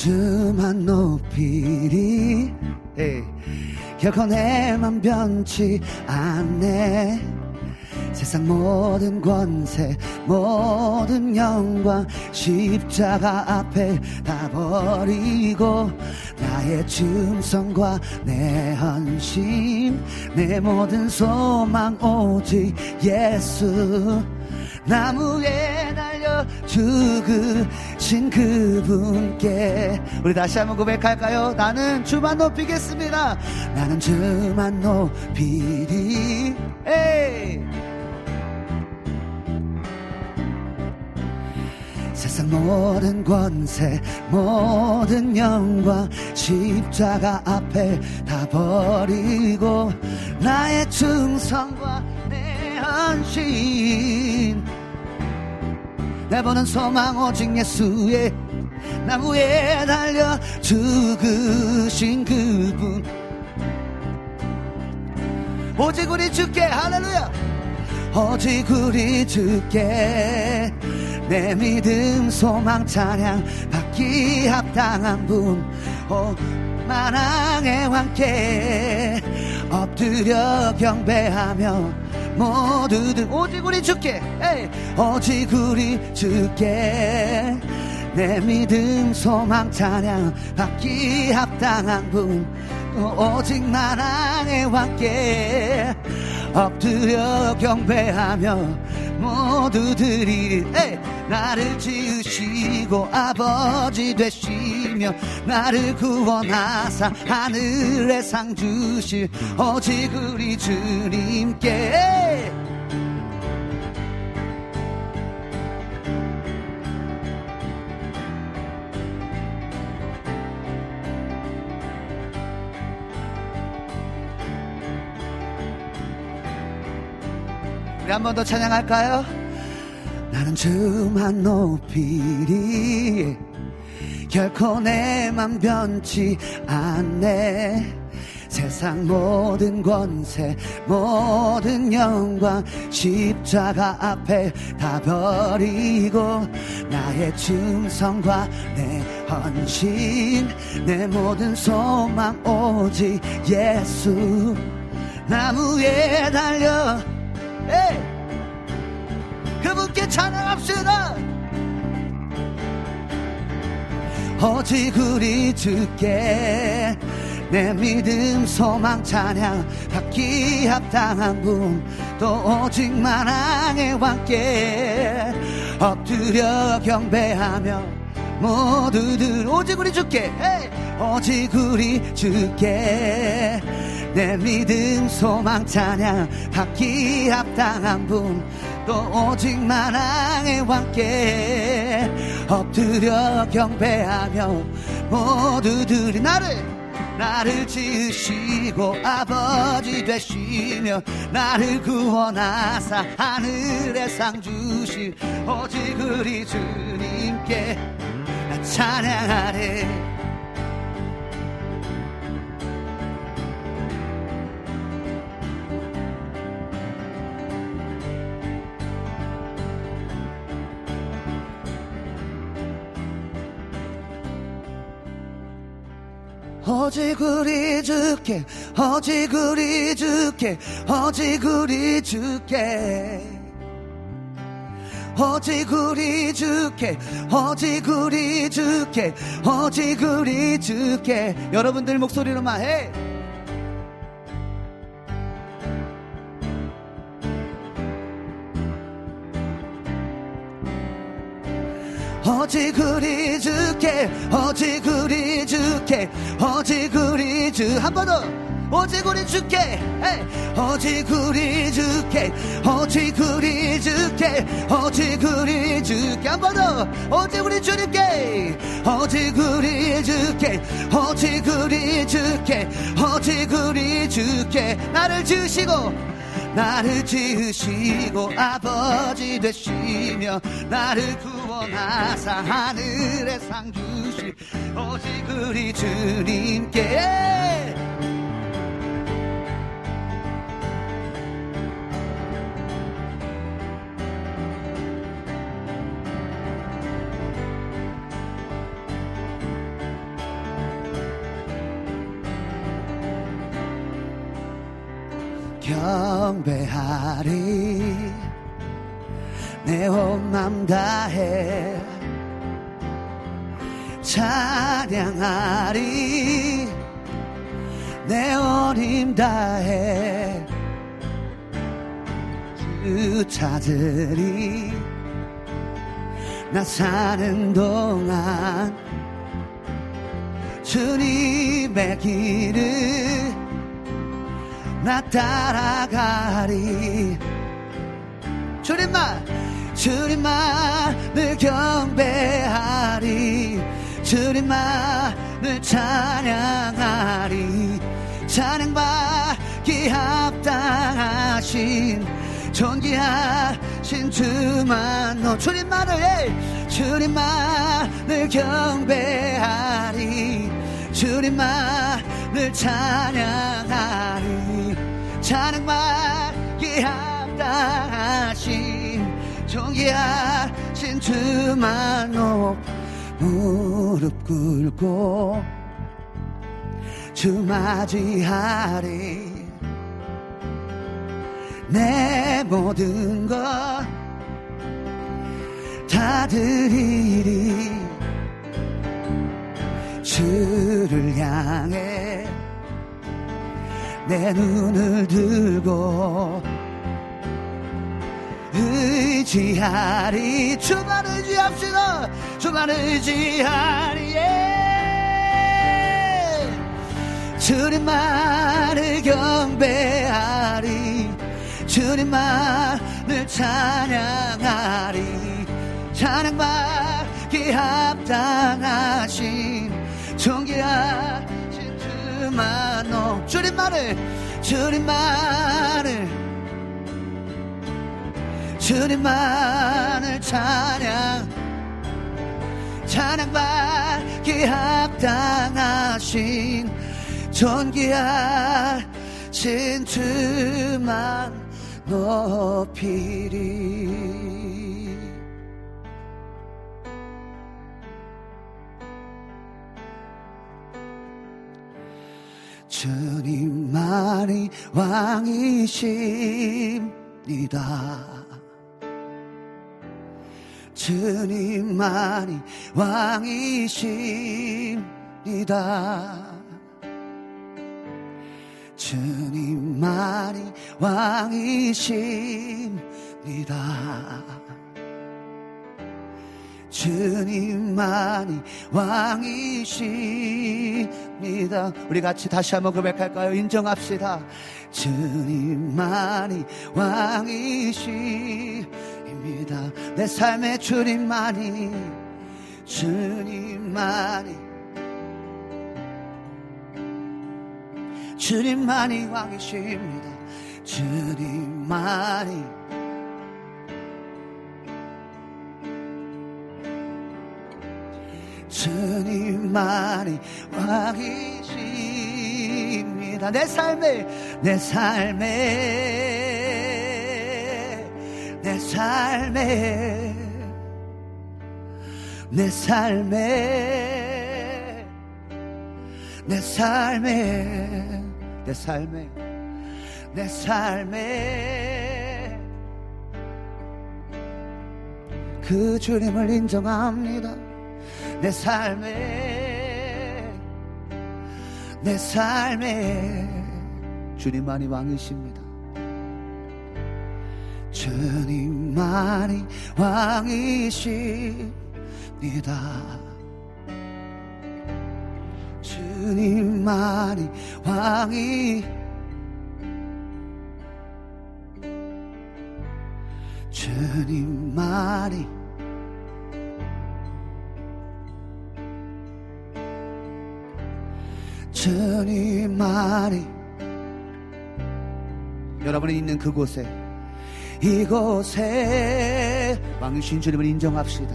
주만 높이리. 에이. 결코 내맘 변치 않네. 세상 모든 권세 모든 영광 십자가 앞에 다 버리고 나의 충성과 내 헌신 내 모든 소망 오직 예수. 나무에 죽으신 그분께 우리 다시 한번 고백할까요? 나는 주만 높이겠습니다. 나는 주만 높이리. 에이. 세상 모든 권세 모든 영광 십자가 앞에 다 버리고 나의 충성과 내 헌신 내보는 소망 오직 예수의 나무에 달려 죽으신 그분. 오직 우리 주께 할렐루야. 오직 우리 주께 내 믿음 소망 찬양 받기 합당한 분. 오, 만왕의 왕께 엎드려 경배하며 모두들 오직 우리 주께 에이, 오직 우리 주께. 내 믿음 소망 찬양 받기 합당한 분 오직 만왕의 왕께 엎드려 경배하며 모두들이 에이, 나를 지으시고 아버지 되시며 나를 구원하사 하늘의 상 주실 오직 우리 주님께 우리 한 번 더 찬양할까요? 나는 주만 높이리 결코 내 맘 변치 않네 세상 모든 권세 모든 영광 십자가 앞에 다 버리고 나의 충성과 내 헌신 내 모든 소망 오직 예수 나무에 달려 에이! 그분께 찬양합시다 오직 우리 주께 내 믿음 소망 찬양 받기 합당한 분 또 오직 만왕의 왕께 엎드려 경배하며 모두들 오직 우리 주께! 오직 우리 주께 내 믿음 소망 찬양 받기 합당한 분 또 오직 만왕의 왕께 엎드려 경배하며 모두들이 나를 나를 지으시고 아버지 되시며 나를 구원하사 하늘의 상 주실 오직 우리 주님께 나 찬양하리 오직 우리 주께 오직 우리 주께 오직 우리 주께 오직 우리 주께 오직 우리 주께 오직 우리 주께. 여러분들 목소리로만 해. 오직 우리 주께 오직 우리 주께 오직 우리 주. 한 번 더 오직 우리 주께. 오직 우리 주께 오직 우리 주께 오직 우리 주께. 한 번 더 오직 우리 주님께 오직 우리 주께 오직 우리 주께 오직 우리 주께. 나를 주시고 나를 지으시고 아버지 되시며 나를 구원하사 하늘의 상 주시. 오직 우리 주님께 경배하리. 내 온맘 다해 찬양하리. 내 온힘 다해 주 찾으리. 나 사는 동안 주님의 길을 나 따라가리. 주님만 주님만을 경배하리. 주님만을 찬양하리. 찬양받기 합당하신 존귀하신 주만 너 주님만을 예, 주님만을 경배하리. 주님만을 찬양하리 찬양받기 합당하신 존귀하신 주만 높 무릎 꿇고 주 맞이하리. 내 모든 것 다 드리리. 주를 향해 내 눈을 들고 의지하리. 주만 의지합시다. 주만 의지하리. 예. 주님만을 경배하리. 주님만을 찬양하리. 찬양받기 합당하신 존귀하신 주만 높 주님만을 주님만을 주님만을 찬양 찬양받기 합당하신 존귀하신 주만 높이리 주님만이 왕이십니다. 주님만이 왕이십니다. 주님만이 왕이십니다. 주님만이 왕이십니다. 우리 같이 다시 한번 고백할까요? 인정합시다. 주님만이 왕이십니다. 내 삶의 주님만이 주님만이 주님만이 왕이십니다. 주님만이 주님만이 왕이십니다. 내 삶에, 내 삶에, 내 삶에, 내 삶에, 내 삶에, 내 삶에, 내 삶에, 그 주님을 인정합니다. 내 삶에, 내 삶에 주님만이 왕이십니다. 주님만이 왕이십니다. 주님만이 왕이 주님만이 주님만이 여러분이 있는 그곳에 이곳에 왕이신 주님을 인정합시다.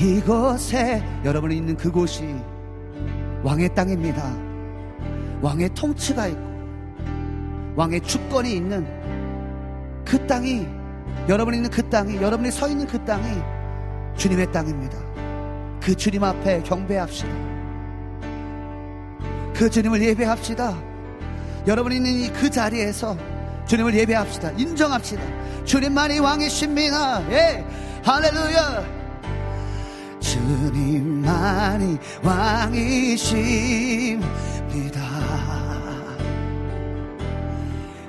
이곳에 여러분이 있는 그곳이 왕의 땅입니다. 왕의 통치가 있고 왕의 주권이 있는 그 땅이 여러분이 있는 그 땅이 여러분이 서 있는 그 땅이 주님의 땅입니다. 그 주님 앞에 경배합시다. 그 주님을 예배합시다. 여러분이 있는 이 그 자리에서 주님을 예배합시다. 인정합시다. 주님만이 왕이십니다. 예. 할렐루야. 주님만이 왕이십니다.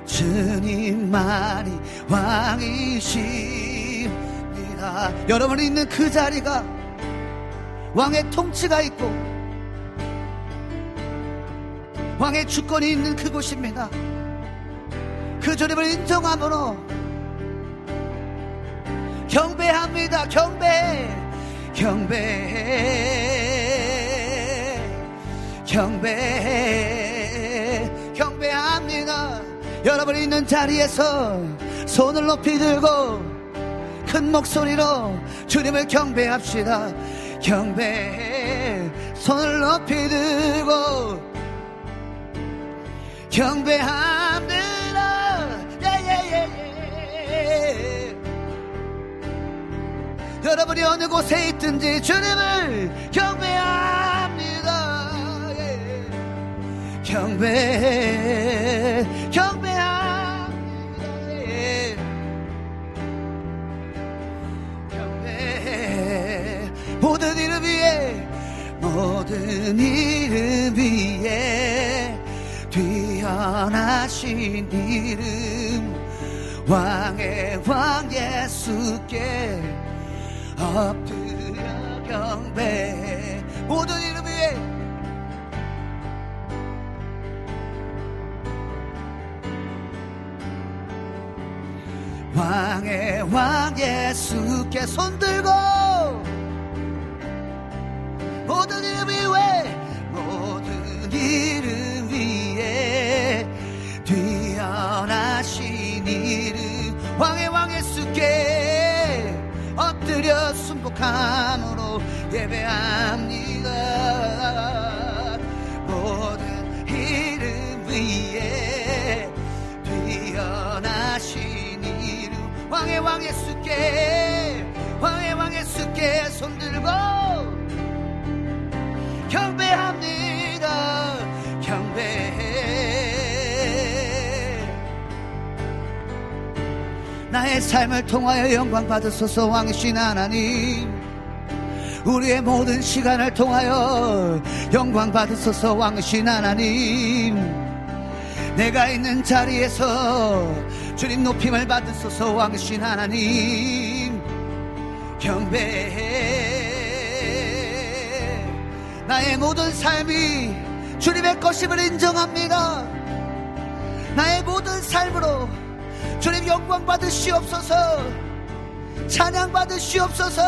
주님만이 왕이십니다. 여러분이 있는 그 자리가 왕의 통치가 있고 왕의 주권이 있는 그곳입니다. 그 주님을 인정함으로 경배합니다. 경배, 경배, 경배, 경배합니다. 여러분이 있는 자리에서 손을 높이 들고 큰 목소리로 주님을 경배합시다. 경배, 손을 높이 들고 경배합니다. 예예예예. 여러분이 어느 곳에 있든지 주님을 경배합니다. 예. 경배, 경배합니다. 예. 경배, 모든 이름 위에, 모든 이름 위에, 뛰 어나신 이름. 왕의 왕 예수께 엎드려 경배. 모든 이름 위에. 왕의 왕 예수께 손들고 모든 이름 위에 모든 이름 위에 이름 왕의 왕 예수께 엎드려 순복함으로 예배합니다 모든 이름 위에 뛰어나신 이름 왕의 왕 예수께 왕의 왕 예수께 손들고 나의 삶을 통하여 영광 받으소서 왕이신 하나님. 우리의 모든 시간을 통하여 영광 받으소서 왕이신 하나님. 내가 있는 자리에서 주님 높임을 받으소서 왕이신 하나님. 경배해. 나의 모든 삶이 주님의 것임을 인정합니다. 나의 모든 삶으로 주님 영광 받으시옵소서, 찬양 받으시옵소서,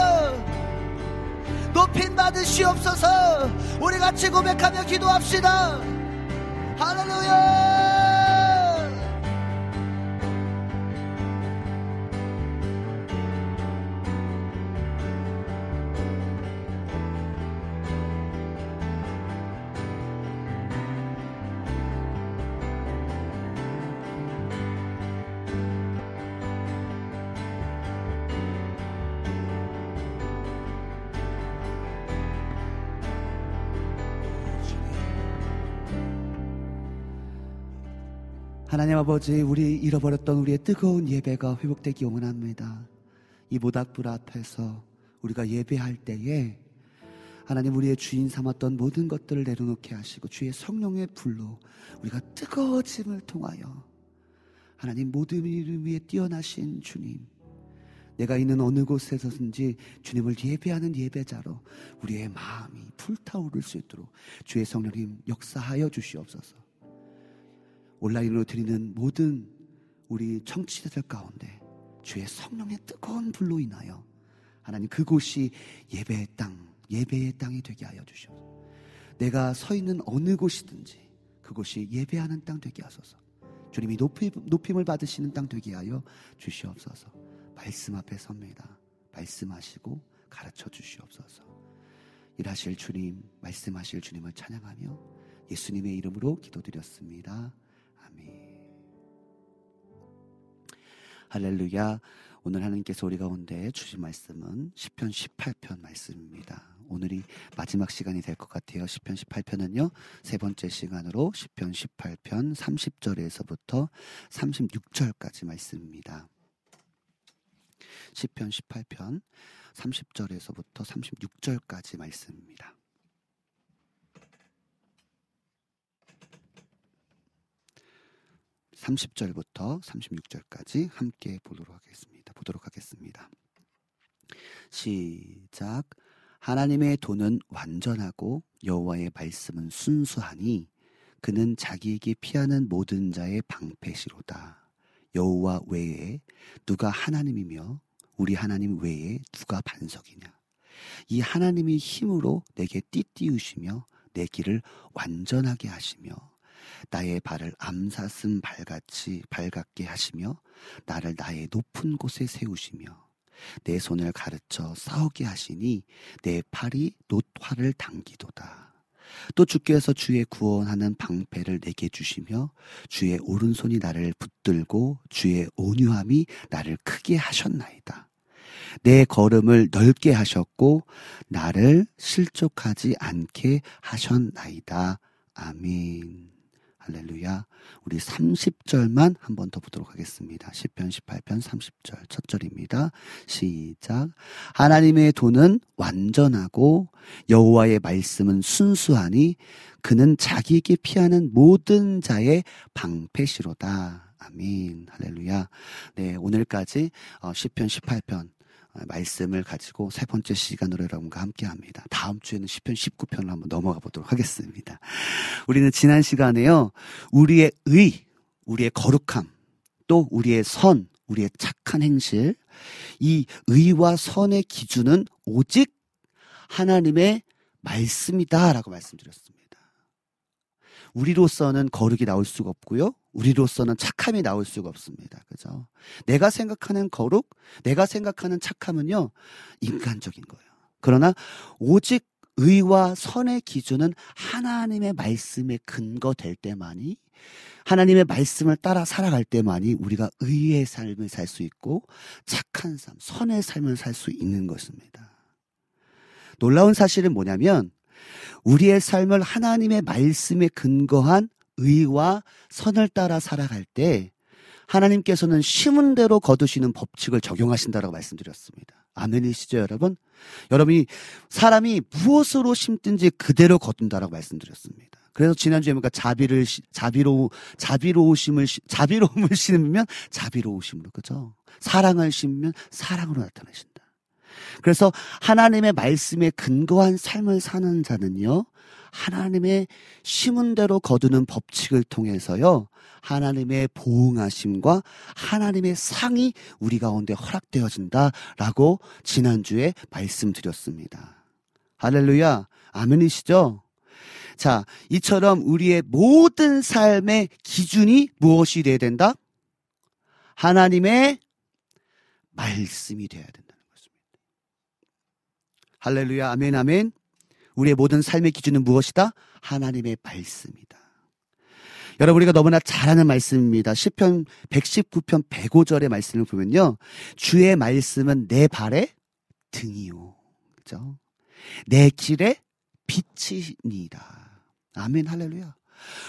높임 받으시옵소서. 우리 같이 고백하며 기도합시다. 할렐루야. 하나님 아버지, 우리 잃어버렸던 우리의 뜨거운 예배가 회복되기 원합니다. 이 모닥불 앞에서 우리가 예배할 때에 하나님 우리의 주인 삼았던 모든 것들을 내려놓게 하시고 주의 성령의 불로 우리가 뜨거워짐을 통하여 하나님 모든 이름 위에 뛰어나신 주님 내가 있는 어느 곳에서든지 주님을 예배하는 예배자로 우리의 마음이 불타오를 수 있도록 주의 성령님 역사하여 주시옵소서. 온라인으로 드리는 모든 우리 청취자들 가운데 주의 성령의 뜨거운 불로 인하여 하나님 그곳이 예배의 땅, 예배의 땅이 되게 하여 주시옵소서. 내가 서 있는 어느 곳이든지 그곳이 예배하는 땅 되게 하소서. 주님이 높이, 높임을 받으시는 땅 되게 하여 주시옵소서. 말씀 앞에 섭니다. 말씀하시고 가르쳐 주시옵소서. 일하실 주님, 말씀하실 주님을 찬양하며 예수님의 이름으로 기도드렸습니다. 할렐루야. 오늘 하나님께서 우리 가운데 주신 말씀은 10편 18편 말씀입니다. 오늘이 마지막 시간이 될 것 같아요. 10편 18편은요. 세 번째 시간으로 10편 18편 30절에서부터 36절까지 말씀입니다. 10편 18편 30절에서부터 36절까지 말씀입니다. 30절부터 36절까지 함께 보도록 하겠습니다. 보도록 하겠습니다. 시작. 하나님의 도는 완전하고 여호와의 말씀은 순수하니 그는 자기에게 피하는 모든 자의 방패시로다. 여호와 외에 누가 하나님이며 우리 하나님 외에 누가 반석이냐. 이 하나님이 힘으로 내게 띠띠우시며 내 길을 완전하게 하시며 나의 발을 암사슴 발같이 발같게 하시며 나를 나의 높은 곳에 세우시며 내 손을 가르쳐 싸우게 하시니 내 팔이 노화를 당기도다. 또 주께서 주의 구원하는 방패를 내게 주시며 주의 오른손이 나를 붙들고 주의 온유함이 나를 크게 하셨나이다. 내 걸음을 넓게 하셨고 나를 실족하지 않게 하셨나이다. 아멘. 할렐루야. 우리 30절만 한 번 더 보도록 하겠습니다. 10편 18편 30절 첫 절입니다. 시작. 하나님의 도는 완전하고 여호와의 말씀은 순수하니 그는 자기에게 피하는 모든 자의 방패시로다. 아멘. 할렐루야. 네, 오늘까지 10편 어, 18편 말씀을 가지고 세 번째 시간으로 여러분과 함께 합니다. 다음 주에는 10편 19편을 한번 넘어가 보도록 하겠습니다. 우리는 지난 시간에요. 우리의 의, 우리의 거룩함, 또 우리의 선, 우리의 착한 행실, 이 의와 선의 기준은 오직 하나님의 말씀이다라고 말씀드렸습니다. 우리로서는 거룩이 나올 수가 없고요. 우리로서는 착함이 나올 수가 없습니다. 그죠? 내가 생각하는 거룩, 내가 생각하는 착함은요, 인간적인 거예요. 그러나 오직 의와 선의 기준은 하나님의 말씀에 근거될 때만이 하나님의 말씀을 따라 살아갈 때만이 우리가 의의 삶을 살 수 있고 착한 삶, 선의 삶을 살 수 있는 것입니다. 놀라운 사실은 뭐냐면 우리의 삶을 하나님의 말씀에 근거한 의와 선을 따라 살아갈 때 하나님께서는 심은 대로 거두시는 법칙을 적용하신다라고 말씀드렸습니다. 아멘이시죠, 여러분? 여러분이 사람이 무엇으로 심든지 그대로 거둔다라고 말씀드렸습니다. 그래서 지난주에 보니까 자비를 자비로 자비로우심을 자비로움을 심으면 자비로우심으로 그죠? 사랑을 심으면 사랑으로 나타나신다. 그래서 하나님의 말씀에 근거한 삶을 사는 자는요, 하나님의 심은 대로 거두는 법칙을 통해서요, 하나님의 보응하심과 하나님의 상이 우리 가운데 허락되어진다라고 지난주에 말씀드렸습니다. 할렐루야. 아멘이시죠? 자, 이처럼 우리의 모든 삶의 기준이 무엇이 되어야 된다? 하나님의 말씀이 되어야 된다. 할렐루야, 아멘, 아멘. 우리의 모든 삶의 기준은 무엇이다? 하나님의 말씀이다. 여러분 우리가 너무나 잘 아는 말씀입니다. 시편 119편 105절의 말씀을 보면요. 주의 말씀은 내 발의 등이요. 그죠? 내 길의 빛이니다. 아멘 할렐루야.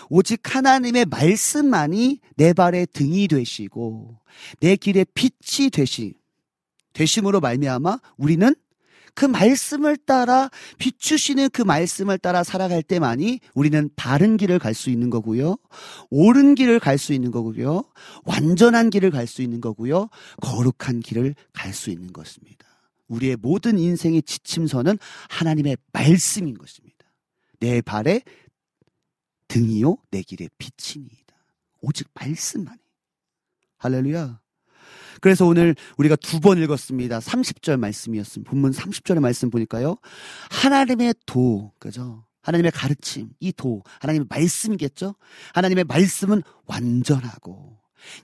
오직 하나님의 말씀만이 내 발의 등이 되시고 내 길의 빛이 되시 되심으로 말미암아 우리는 그 말씀을 따라 비추시는 그 말씀을 따라 살아갈 때만이 우리는 바른 길을 갈 수 있는 거고요. 옳은 길을 갈 수 있는 거고요. 완전한 길을 갈 수 있는 거고요. 거룩한 길을 갈 수 있는 것입니다. 우리의 모든 인생의 지침선은 하나님의 말씀인 것입니다. 내 발에 등이요, 내 길에 빛이니이다. 오직 말씀만이. 할렐루야. 그래서 오늘 우리가 두 번 읽었습니다. 30절 말씀이었습니다. 본문 30절의 말씀 보니까요. 하나님의 도, 그죠? 하나님의 가르침, 이 도, 하나님의 말씀이겠죠? 하나님의 말씀은 완전하고,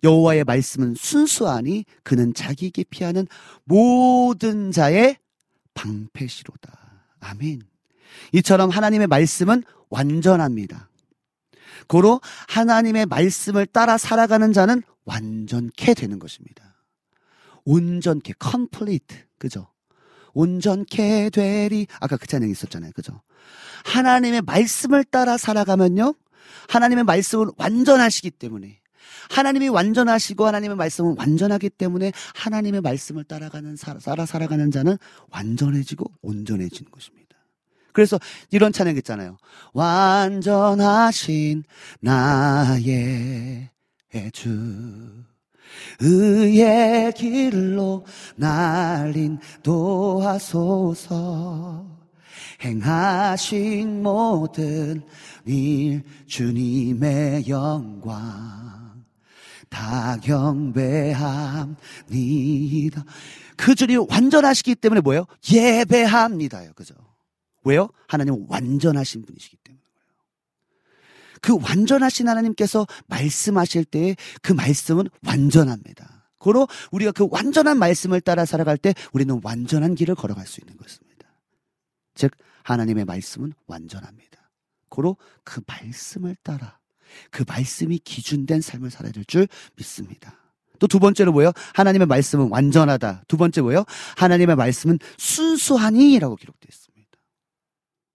여호와의 말씀은 순수하니 그는 자기에게 피하는 모든 자의 방패시로다. 아멘. 이처럼 하나님의 말씀은 완전합니다. 고로 하나님의 말씀을 따라 살아가는 자는 완전케 되는 것입니다. 온전케, complete. 그죠? 온전케 되리. 아까 그 찬양이 있었잖아요. 그죠? 하나님의 말씀을 따라 살아가면요. 하나님의 말씀은 완전하시기 때문에 하나님이 완전하시고 하나님의 말씀은 완전하기 때문에 하나님의 말씀을 따라가는 따라 살아가는 자는 완전해지고 온전해지는 것입니다. 그래서 이런 찬양 있잖아요. 완전하신 나의 주 의의 길로 날린 도하소서 행하신 모든 일 주님의 영광 다 경배합니다. 그 줄이 완전하시기 때문에 뭐예요? 예배합니다요. 그죠? 왜요? 하나님은 완전하신 분이시기 때문에. 그 완전하신 하나님께서 말씀하실 때그 말씀은 완전합니다. 고로 우리가 그 완전한 말씀을 따라 살아갈 때 우리는 완전한 길을 걸어갈 수 있는 것입니다. 즉 하나님의 말씀은 완전합니다. 고로 그 말씀을 따라 그 말씀이 기준된 삶을 살아야 될 줄 믿습니다. 또 두 번째로 뭐예요? 하나님의 말씀은 완전하다. 두 번째 뭐예요? 하나님의 말씀은 순수하니라고 기록되어 있습니다.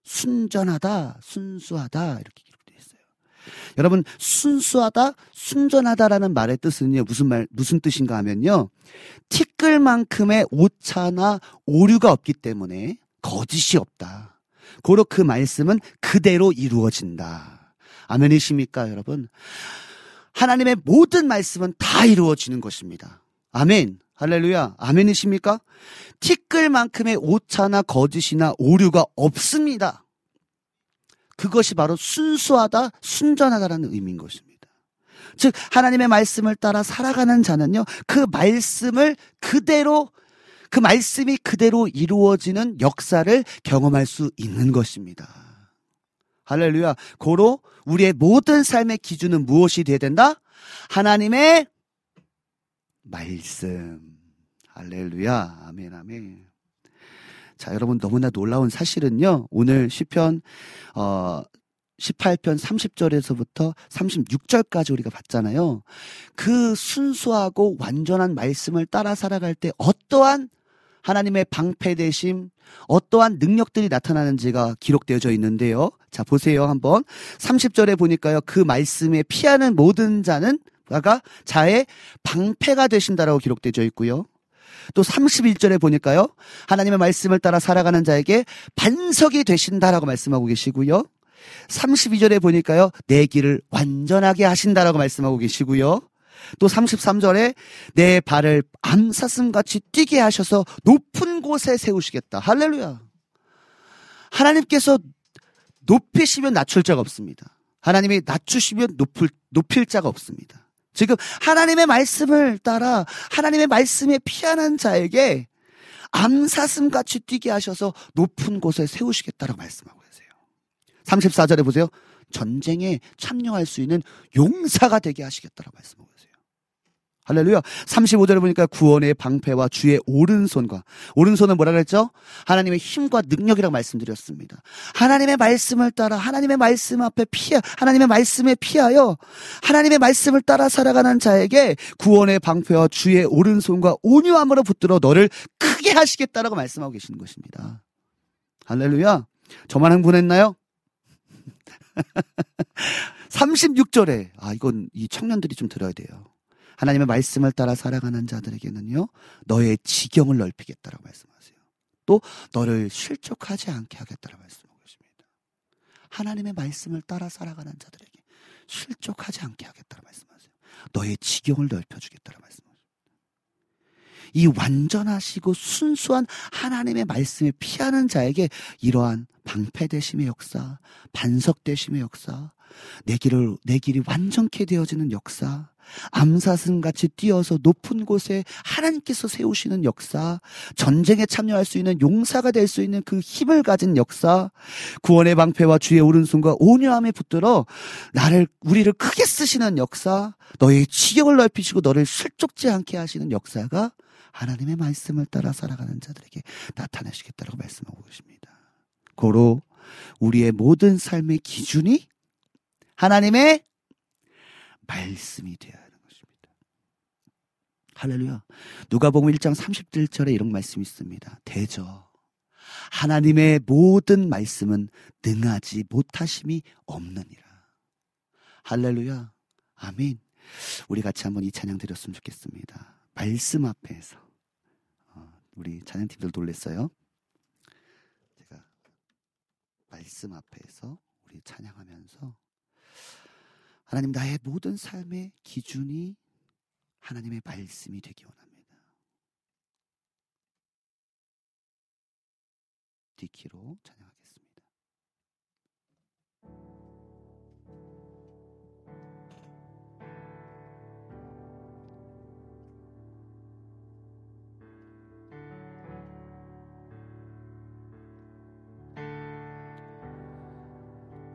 순전하다, 순수하다 이렇게 여러분 순수하다, 순전하다라는 말의 뜻은요 무슨 말 무슨 뜻인가 하면요 티끌만큼의 오차나 오류가 없기 때문에 거짓이 없다. 고로 그 말씀은 그대로 이루어진다. 아멘이십니까, 여러분? 하나님의 모든 말씀은 다 이루어지는 것입니다. 아멘. 할렐루야. 아멘이십니까? 티끌만큼의 오차나 거짓이나 오류가 없습니다. 그것이 바로 순수하다, 순전하다라는 의미인 것입니다. 즉, 하나님의 말씀을 따라 살아가는 자는요, 그 말씀을 그대로, 그 말씀이 그대로 이루어지는 역사를 경험할 수 있는 것입니다. 할렐루야. 고로 우리의 모든 삶의 기준은 무엇이 되어야 된다? 하나님의 말씀. 할렐루야. 아멘, 아멘. 자, 여러분 너무나 놀라운 사실은요. 오늘 시편 어 18편 30절에서부터 36절까지 우리가 봤잖아요. 그 순수하고 완전한 말씀을 따라 살아갈 때 어떠한 하나님의 방패 대심, 어떠한 능력들이 나타나는지가 기록되어져 있는데요. 자, 보세요. 한번. 30절에 보니까요. 그 말씀에 피하는 모든 자는, 가 자의 방패가 되신다라고 기록되어 있고요. 또 31절에 보니까요. 하나님의 말씀을 따라 살아가는 자에게 반석이 되신다라고 말씀하고 계시고요. 32절에 보니까요. 내 길을 완전하게 하신다라고 말씀하고 계시고요. 또 33절에 내 발을 암사슴같이 뛰게 하셔서 높은 곳에 세우시겠다. 할렐루야. 하나님께서 높이시면 낮출 자가 없습니다. 하나님이 낮추시면 높을, 높일 자가 없습니다. 지금 하나님의 말씀을 따라 하나님의 말씀에 피한한 자에게 암사슴 같이 뛰게 하셔서 높은 곳에 세우시겠다라고 말씀하고 계세요. 34절에 보세요. 전쟁에 참여할 수 있는 용사가 되게 하시겠다라고 말씀하고 계세요. 할렐루야. 35절에 보니까 구원의 방패와 주의 오른손과 오른손은 뭐라 그랬죠? 하나님의 힘과 능력이라고 말씀드렸습니다. 하나님의 말씀을 따라 하나님의 말씀 앞에 피하 하나님의 말씀에 피하여 하나님의 말씀을 따라 살아가는 자에게 구원의 방패와 주의 오른손과 온유함으로 붙들어 너를 크게 하시겠다라고 말씀하고 계시는 것입니다. 할렐루야. 저만 흥분했나요? 36절에 아 이건 이 청년들이 좀 들어야 돼요. 하나님의 말씀을 따라 살아가는 자들에게는요, 너의 지경을 넓히겠다라고 말씀하세요. 또 너를 실족하지 않게 하겠다는 말씀하고 계십니다. 하나님의 말씀을 따라 살아가는 자들에게 실족하지 않게 하겠다는 말씀하세요. 너의 지경을 넓혀주겠다는 말씀하세요. 이 완전하시고 순수한 하나님의 말씀을 피하는 자에게 이러한 방패되심의 역사, 반석되심의 역사, 내 길을, 내 길이 완전케 되어지는 역사, 암사슴 같이 뛰어서 높은 곳에 하나님께서 세우시는 역사, 전쟁에 참여할 수 있는 용사가 될 수 있는 그 힘을 가진 역사, 구원의 방패와 주의 오른손과 온유함에 붙들어 나를, 우리를 크게 쓰시는 역사, 너의 지경을 넓히시고 너를 실족지 않게 하시는 역사가 하나님의 말씀을 따라 살아가는 자들에게 나타내시겠다고 말씀하고 계십니다. 고로 우리의 모든 삶의 기준이 하나님의 말씀이 되어야 하는 것입니다. 할렐루야. 누가복음 1장 30절에 이런 말씀이 있습니다. 대저 하나님의 모든 말씀은 능하지 못하심이 없느니라. 할렐루야. 아멘. 우리 같이 한번 이 찬양 드렸으면 좋겠습니다. 말씀 앞에서 어, 우리 찬양팀들 놀랬어요. 제가 말씀 앞에서 우리 찬양하면서 하나님 나의 모든 삶의 기준이 하나님의 말씀이 되기 원합니다. 디키로 찬양하겠습니다.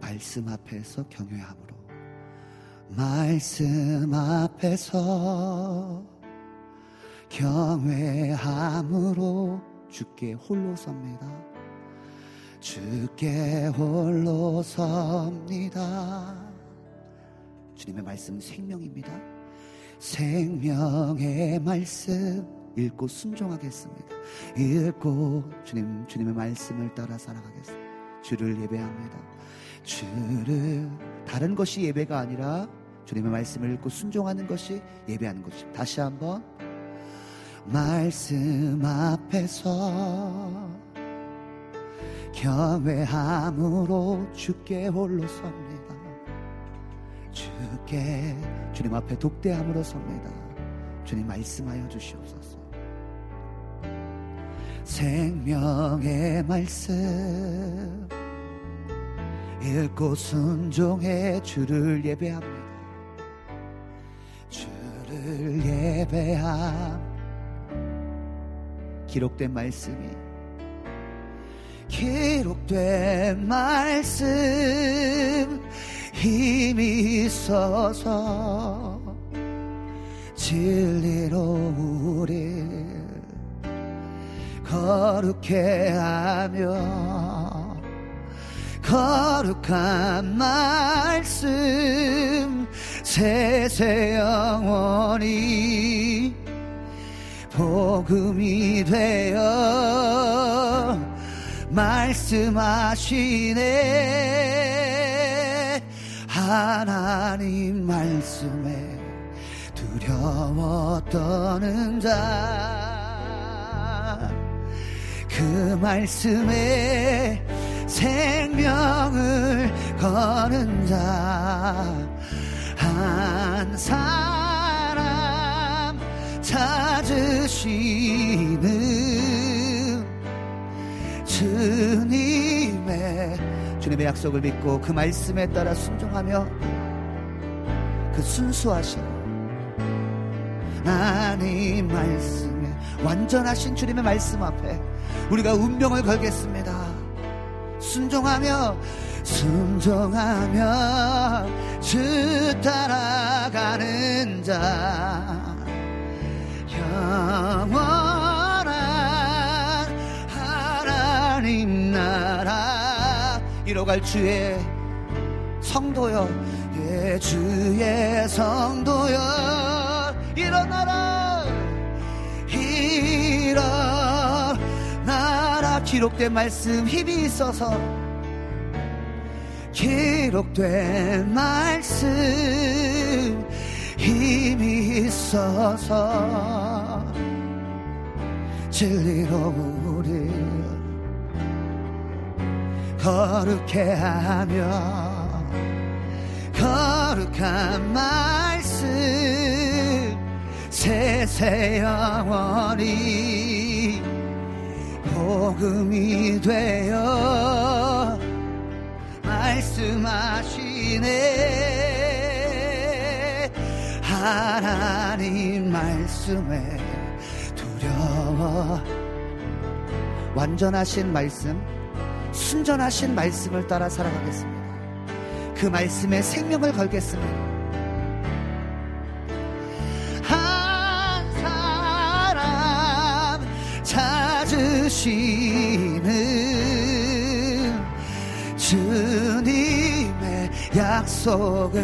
말씀 앞에서 경외함으로 말씀 앞에서 경외함으로 주께 홀로 섭니다. 주께 홀로 섭니다. 주님의 말씀 생명입니다. 생명의 말씀 읽고 순종하겠습니다. 읽고 주님 주님의 말씀을 따라 살아가겠습니다. 주를 예배합니다. 주를 다른 것이 예배가 아니라 주님의 말씀을 읽고 순종하는 것이 예배하는 것입니다. 다시 한번 말씀 앞에서 경외함으로 주께 홀로 섭니다. 주께 주님 앞에 독대함으로 섭니다. 주님 말씀하여 주시옵소서. 생명의 말씀 읽고 순종해 주를 예배합니다. 주를 예배함 기록된 말씀이 기록된 말씀 힘이 있어서 진리로 우리 거룩해 하며 거룩한 말씀 세세 영원히 복음이 되어 말씀하시네. 하나님 말씀에 두려워 떠는 자 그 말씀에 생명을 거는 자 한 사람 찾으시는 주님의 주님의 약속을 믿고 그 말씀에 따라 순종하며 그 순수하신 하나님 말씀에 완전하신 주님의 말씀 앞에 우리가 운명을 걸겠습니다. 순종하며 순종하며 주 따라가는 자. 영원한 하나님 나라. 이뤄갈 주의 성도여 예 주의 성도여 일어나라. 일어나라 기록된 말씀 힘이 있어서. 기록된 말씀 힘이 있어서. 진리로 우리 거룩해 하며 거룩한 말씀 세세 영원히 복음이 되어 말씀하시네. 하나님 말씀에 두려워. 완전하신 말씀 순전하신 말씀을 따라 살아가겠습니다. 그 말씀에 생명을 걸겠습니다 찾으시는 주님의 약속을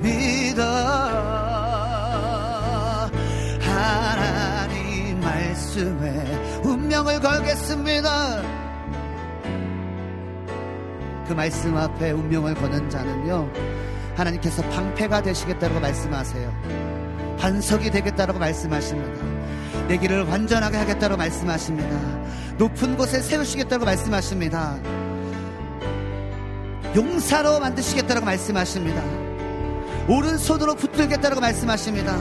믿어. 하나님 말씀에 운명을 걸겠습니다. 그 말씀 앞에 운명을 거는 자는요 하나님께서 방패가 되시겠다고 말씀하세요 반석이 되겠다고 말씀하십니다. 내 길을 완전하게 하겠다고 말씀하십니다. 높은 곳에 세우시겠다고 말씀하십니다. 용사로 만드시겠다고 말씀하십니다. 오른손으로 붙들겠다고 말씀하십니다.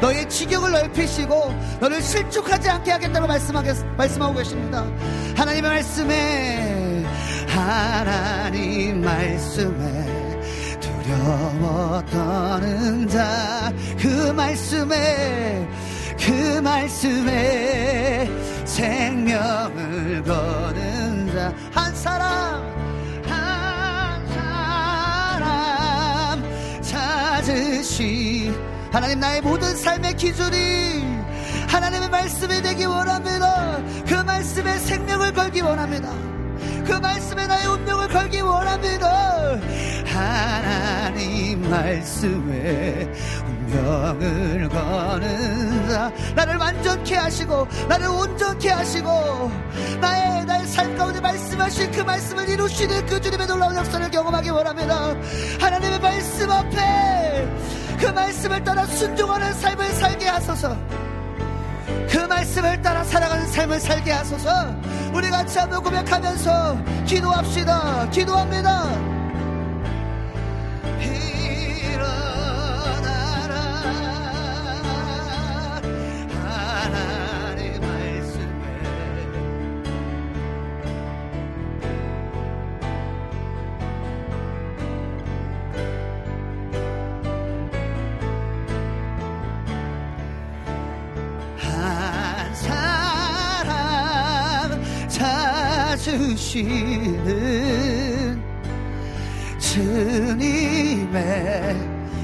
너의 지경을 넓히시고 너를 실족하지 않게 하겠다고 말씀하고 계십니다. 하나님의 말씀에 하나님 말씀에 두려워 떠는 자 그 말씀에 그 말씀에 생명을 거는 자. 한 사람 한 사람 찾으시. 하나님 나의 모든 삶의 기준이 하나님의 말씀이 되기 원합니다. 그 말씀에 생명을 걸기 원합니다 그 말씀에 나의 운명을 걸기 원합니다. 하나님 말씀에 운명을 거는 자 나를 완전케 하시고 나를 온전케 하시고 나의 나의 삶 가운데 말씀하신 그 말씀을 이루시는 그 주님의 놀라운 역사를 경험하기 원합니다. 하나님의 말씀 앞에 그 말씀을 따라 순종하는 삶을 살게 하소서. 그 말씀을 따라 살아가는 삶을 살게 하소서 우리 같이 한번 고백하면서 기도합시다. 기도합니다 찾으시는 주님의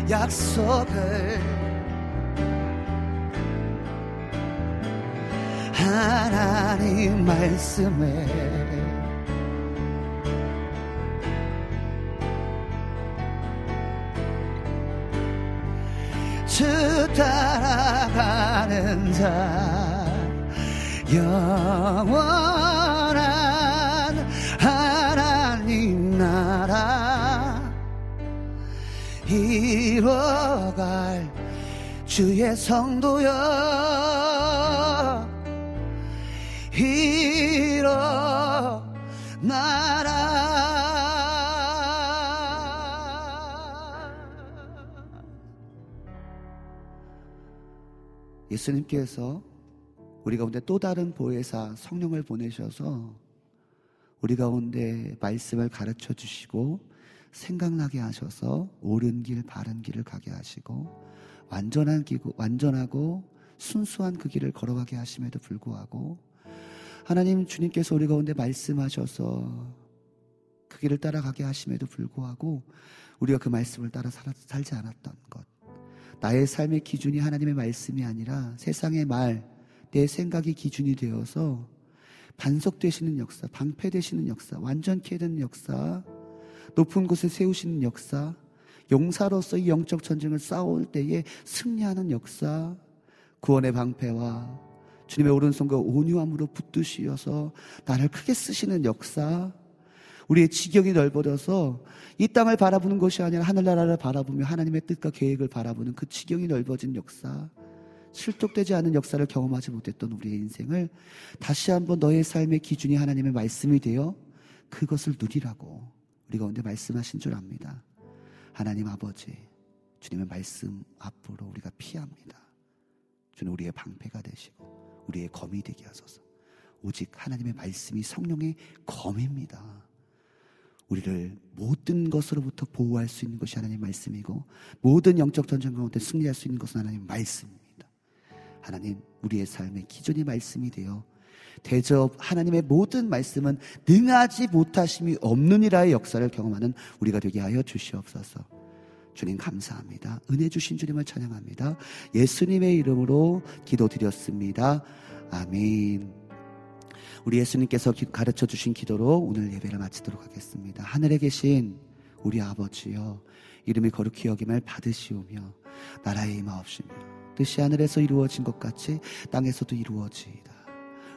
약속을 하나님 말씀에 주 따라가는 자 영원 이뤄갈 주의 성도여 일어나라. 예수님께서 우리 가운데 또 다른 보혜사 성령을 보내셔서 우리 가운데 말씀을 가르쳐 주시고 생각나게 하셔서 옳은 길, 바른 길을 가게 하시고 완전한 기구, 완전하고 순수한 그 길을 걸어가게 하심에도 불구하고 하나님 주님께서 우리 가운데 말씀하셔서 그 길을 따라가게 하심에도 불구하고 우리가 그 말씀을 따라 살, 살지 않았던 것. 나의 삶의 기준이 하나님의 말씀이 아니라 세상의 말, 내 생각이 기준이 되어서 반석되시는 역사, 방패되시는 역사, 완전케 되는 역사, 높은 곳에 세우시는 역사, 용사로서 이 영적 전쟁을 싸울 때에 승리하는 역사, 구원의 방패와 주님의 오른손과 온유함으로 붙드시어서 나를 크게 쓰시는 역사, 우리의 지경이 넓어져서 이 땅을 바라보는 것이 아니라 하늘나라를 바라보며 하나님의 뜻과 계획을 바라보는 그 지경이 넓어진 역사, 실족되지 않은 역사를 경험하지 못했던 우리의 인생을 다시 한번 너의 삶의 기준이 하나님의 말씀이 되어 그것을 누리라고 우리 가운데 말씀하신 줄 압니다. 하나님 아버지, 주님의 말씀 앞으로 우리가 피합니다. 주는 우리의 방패가 되시고 우리의 검이 되게 하소서. 오직 하나님의 말씀이 성령의 검입니다. 우리를 모든 것으로부터 보호할 수 있는 것이 하나님의 말씀이고 모든 영적 전쟁 가운데 승리할 수 있는 것은 하나님의 말씀입니다. 하나님, 우리의 삶의 기준이 말씀이 되어 대접 하나님의 모든 말씀은 능하지 못하심이 없느니라의 역사를 경험하는 우리가 되게 하여 주시옵소서. 주님 감사합니다. 은혜 주신 주님을 찬양합니다. 예수님의 이름으로 기도드렸습니다. 아멘. 우리 예수님께서 가르쳐 주신 기도로 오늘 예배를 마치도록 하겠습니다. 하늘에 계신 우리 아버지여 이름이 거룩히 여김을 받으시오며 나라의 임하옵시며 뜻이 하늘에서 이루어진 것 같이 땅에서도 이루어지이다.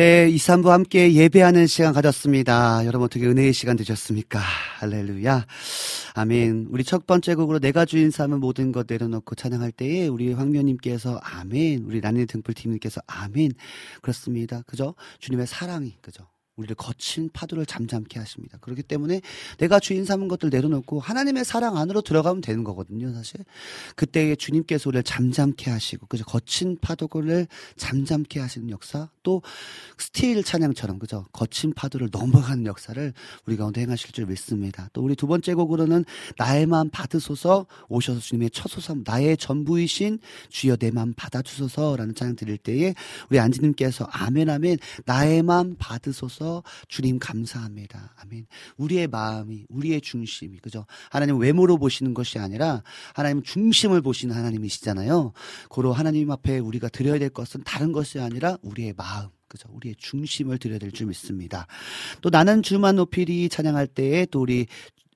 네, 2, 3부 함께 예배하는 시간 가졌습니다. 여러분 어떻게 은혜의 시간 되셨습니까? 할렐루야. 아멘. 우리 첫 번째 곡으로 내가 주인 삼은 모든 것 내려놓고 찬양할 때에 우리 황면님께서 아멘. 우리 라니 등불팀님께서 아멘. 그렇습니다. 그죠? 주님의 사랑이, 그죠? 우리를 거친 파도를 잠잠케 하십니다. 그렇기 때문에 내가 주인 삼은 것들 내려놓고 하나님의 사랑 안으로 들어가면 되는 거거든요, 사실. 그때에 주님께서 우리를 잠잠케 하시고, 그죠? 거친 파도를 잠잠케 하시는 역사, 또 Still 찬양처럼, 그죠? 거친 파도를 넘어가는 역사를 우리 가운데 행하실 줄 믿습니다. 또 우리 두 번째 곡으로는 나의 마음 받으소서 오셔서 주님의 처소 삼, 나의 전부이신 주여 내 마음 받아주소서라는 찬양 드릴 때에 우리 안지님께서 아멘, 아멘, 나의 마음 받으소서 주님 감사합니다. 아멘. 우리의 마음이, 우리의 중심이, 그죠? 하나님 외모로 보시는 것이 아니라 하나님 중심을 보시는 하나님이시잖아요. 고로 하나님 앞에 우리가 드려야 될 것은 다른 것이 아니라 우리의 마음. 그죠? 우리의 중심을 드려야 될 줄 믿습니다. 또 나는 주만 높이리 찬양할 때에 또 우리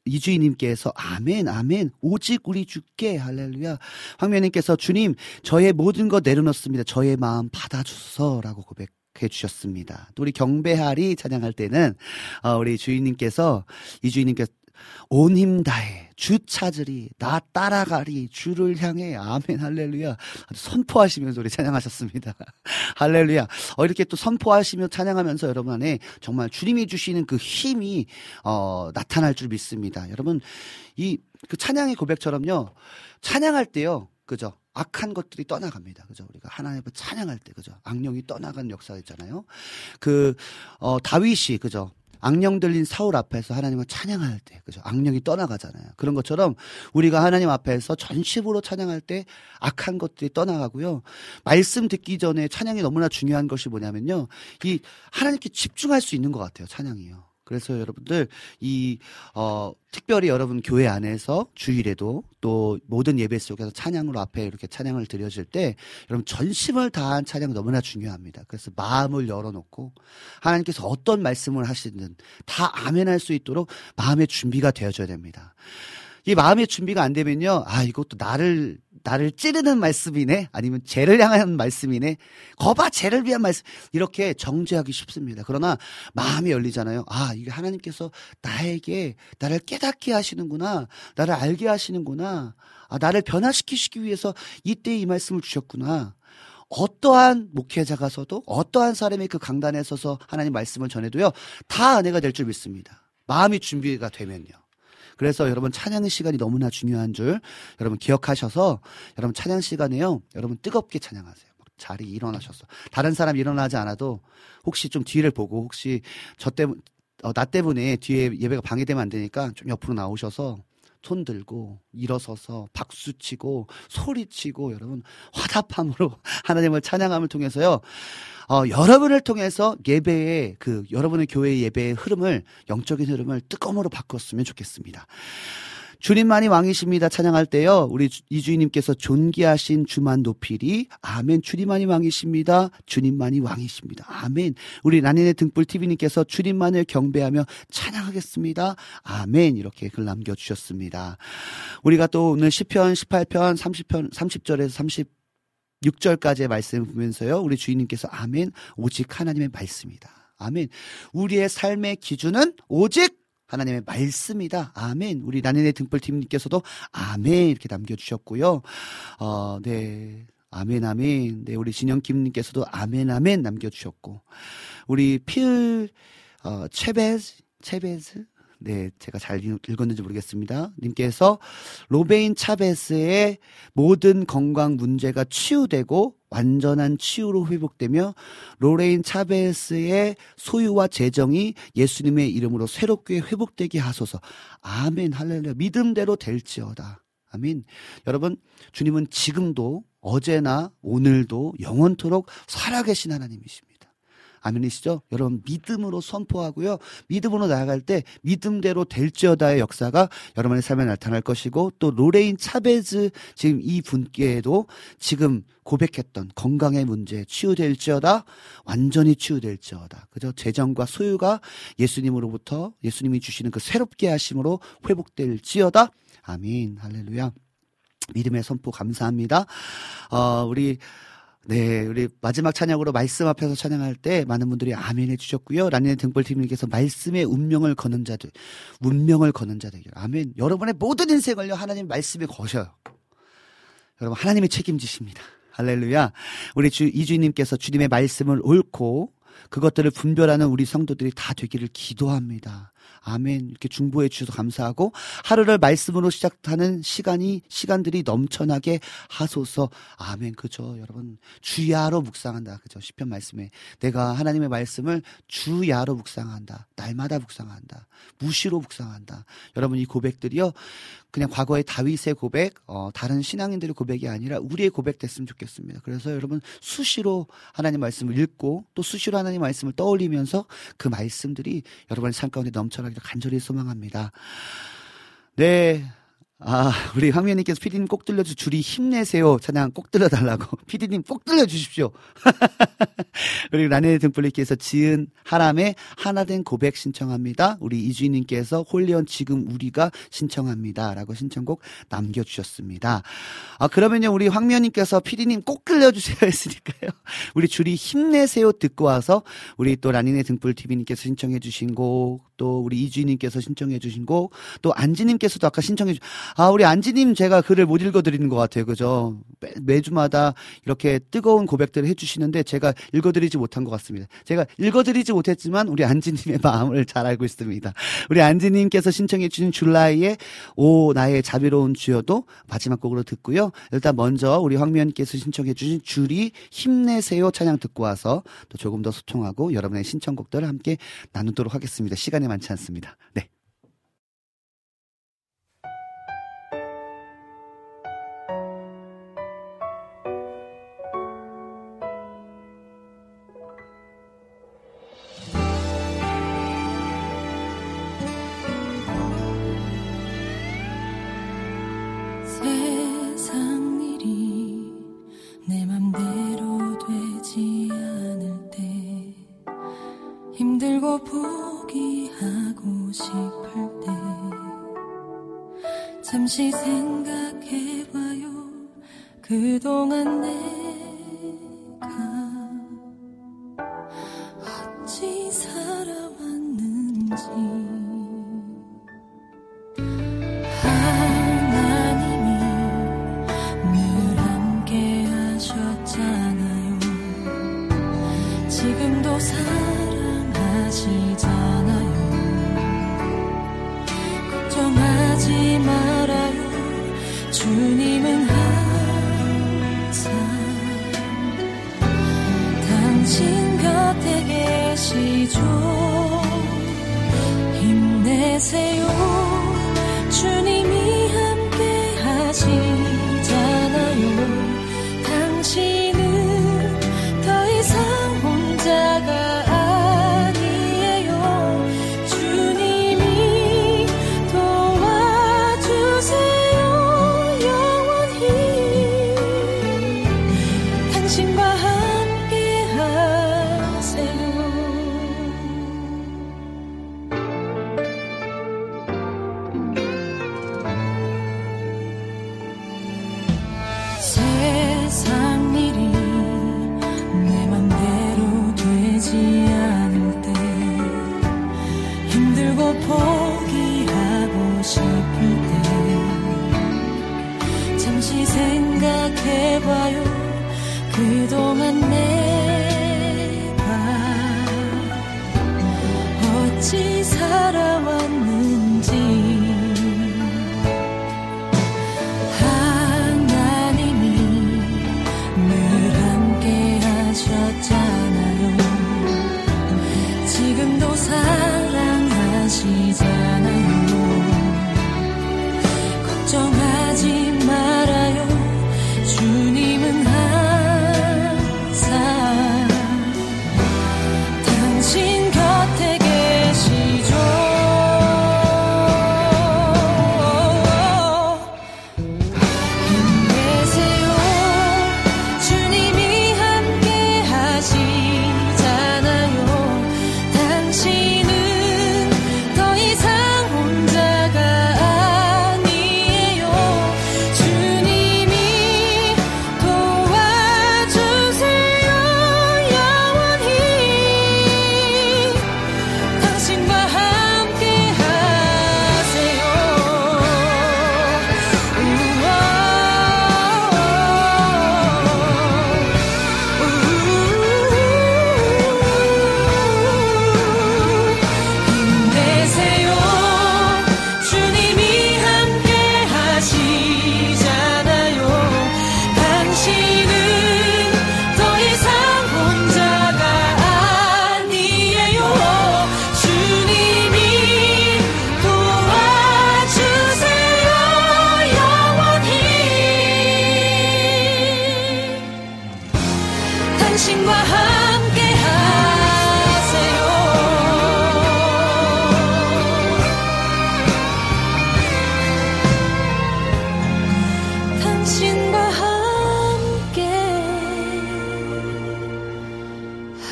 이주인님께서 아멘 아멘 오직 우리 주께 할렐루야 황면님께서 주님 저의 모든 것 내려놓습니다 저의 마음 받아주소서라고 고백 해 주셨습니다. 또 우리 경배하리 찬양할 때는 어, 우리 주인님께서 이 주인님께서 온 힘 다해 주 찾으리 나 따라가리 주를 향해 아멘 할렐루야. 선포하시면서 우리 찬양하셨습니다. 할렐루야. 어, 이렇게 또 선포하시며 찬양하면서 여러분 안에 정말 주님이 주시는 그 힘이 어, 나타날 줄 믿습니다. 여러분 이 그 찬양의 고백처럼요. 찬양할 때요. 그죠 악한 것들이 떠나갑니다. 그죠? 우리가 하나님을 찬양할 때, 그죠? 악령이 떠나간 역사 있잖아요. 그, 어, 다윗이, 그죠? 악령 들린 사울 앞에서 하나님을 찬양할 때, 그죠? 악령이 떠나가잖아요. 그런 것처럼 우리가 하나님 앞에서 전심으로 찬양할 때 악한 것들이 떠나가고요. 말씀 듣기 전에 찬양이 너무나 중요한 것이 뭐냐면요. 이 하나님께 집중할 수 있는 것 같아요. 찬양이요. 그래서 여러분들 이 어, 특별히 여러분 교회 안에서 주일에도 또 모든 예배 속에서 찬양으로 앞에 이렇게 찬양을 드려질 때 여러분 전심을 다한 찬양 너무나 중요합니다. 그래서 마음을 열어놓고 하나님께서 어떤 말씀을 하시든 다 아멘할 수 있도록 마음의 준비가 되어져야 됩니다. 이 마음의 준비가 안 되면요, 아 이것도 나를 나를 찌르는 말씀이네, 아니면 죄를 향한 말씀이네, 거봐 죄를 위한 말씀 이렇게 정죄하기 쉽습니다. 그러나 마음이 열리잖아요. 아 이게 하나님께서 나에게 나를 깨닫게 하시는구나, 나를 알게 하시는구나, 아 나를 변화시키시기 위해서 이때 이 말씀을 주셨구나. 어떠한 목회자가 서도 어떠한 사람이 그 강단에 서서 하나님 말씀을 전해도요 다 은혜가 될 줄 믿습니다. 마음이 준비가 되면요. 그래서 여러분 찬양의 시간이 너무나 중요한 줄 여러분 기억하셔서 여러분 찬양 시간에요. 여러분 뜨겁게 찬양하세요. 막 자리 일어나셔서 다른 사람 일어나지 않아도 혹시 좀 뒤를 보고 혹시 저 때문 어, 나 때문에 뒤에 예배가 방해되면 안 되니까 좀 옆으로 나오셔서 손 들고 일어서서 박수 치고 소리 치고 여러분 화답함으로 하나님을 찬양함을 통해서요. 어, 여러분을 통해서 예배의 그 여러분의 교회 예배의 흐름을 영적인 흐름을 뜨거움으로 바꿨으면 좋겠습니다. 주님만이 왕이십니다. 찬양할 때요. 우리 주- 이주인님께서 존귀하신 주만 높이리. 아멘. 주님만이 왕이십니다. 주님만이 왕이십니다. 아멘. 우리 라니네 등불 TV님께서 주님만을 경배하며 찬양하겠습니다. 아멘. 이렇게 글 남겨주셨습니다. 우리가 또 오늘 10편, 18편, 30편, 30절에서 30 6절까지의 말씀을 보면서요. 우리 주인님께서 아멘. 오직 하나님의 말씀이다. 아멘. 우리의 삶의 기준은 오직 하나님의 말씀이다. 아멘. 우리 나는의 등불팀님께서도 아멘 이렇게 남겨주셨고요. 어, 네. 아멘, 아멘. 네, 우리 진영김님께서도 아멘, 아멘 남겨주셨고. 우리 필, 어, 체베즈, 체베즈? 네, 제가 잘 읽- 읽었는지 모르겠습니다. 님께서 로레인 차베스의 모든 건강 문제가 치유되고 완전한 치유로 회복되며 로레인 차베스의 소유와 재정이 예수님의 이름으로 새롭게 회복되게 하소서. 아멘, 할렐루야. 믿음대로 될지어다. 아멘. 여러분, 주님은 지금도 어제나 오늘도 영원토록 살아계신 하나님이십니다. 아멘이시죠? 여러분 믿음으로 선포하고요. 믿음으로 나아갈 때 믿음대로 될지어다의 역사가 여러분의 삶에 나타날 것이고 또 로레인 차베즈 지금 이 분께도 지금 고백했던 건강의 문제 치유될지어다 완전히 치유될지어다. 그죠? 재정과 소유가 예수님으로부터 예수님이 주시는 그 새롭게 하심으로 회복될지어다. 아멘. 할렐루야. 믿음의 선포 감사합니다. 어, 우리 네, 우리 마지막 찬양으로 말씀 앞에서 찬양할 때 많은 분들이 아멘 해주셨고요. 라니네 등불팀님께서 말씀의 운명을 거는 자들, 운명을 거는 자들. 아멘. 여러분의 모든 인생을요, 하나님 말씀에 거셔요. 여러분, 하나님이 책임지십니다. 할렐루야. 우리 주, 이주님께서 주님의 말씀을 옳고 그것들을 분별하는 우리 성도들이 다 되기를 기도합니다. 아멘. 이렇게 중보해 주셔서 감사하고 하루를 말씀으로 시작하는 시간이 시간들이 넘쳐나게 하소서. 아멘. 그죠. 여러분 주야로 묵상한다. 그죠. 시편 말씀에 내가 하나님의 말씀을 주야로 묵상한다. 날마다 묵상한다. 무시로 묵상한다. 여러분 이 고백들이요. 그냥 과거의 다윗의 고백, 어, 다른 신앙인들의 고백이 아니라 우리의 고백 됐으면 좋겠습니다. 그래서 여러분 수시로 하나님 말씀을 읽고 또 수시로 하나님 말씀을 떠올리면서 그 말씀들이 여러분의 삶 가운데 넘쳐 나기를 간절히 소망합니다. 네. 아, 우리 황미연님께서 피디님 꼭 들려주 줄이 힘내세요. 찬양 꼭 들려달라고. 피디님 꼭 들려주십시오. 그리고 라네 등불님께서 지은 하람의 하나된 고백 신청합니다. 우리 이주인님께서 홀리언 지금 우리가 신청합니다. 라고 신청곡 남겨주셨습니다. 아, 그러면요, 우리 황미연님께서 피디님 꼭 들려주세요 했으니까요. 우리 줄이 힘내세요 듣고 와서 우리 또 라니네 등불TV님께서 신청해주신 곡또 우리 이주인님께서 신청해 주신 곡, 또 안지님께서도 아까 신청해 주, 아, 우리 안지님 제가 글을 못 읽어드리는 것 같아요. 그죠? 매, 주마다 이렇게 뜨거운 고백들을 해주시는데 제가 읽어드리지 못한 것 같습니다. 제가 읽어드리지 못했지만 우리 안지님의 마음을 잘 알고 있습니다. 우리 안지님께서 신청해 주신 줄라이의 오, 나의 자비로운 주여도 마지막 곡으로 듣고요. 일단 먼저 우리 황미연께서 신청해 주신 줄이 힘내세요 찬양 듣고 와서 또 조금 더 소통하고 여러분의 신청곡들을 함께 나누도록 하겠습니다. 시간이 많지 않습니다. 네. 잠시 생각해봐요. 그동안 내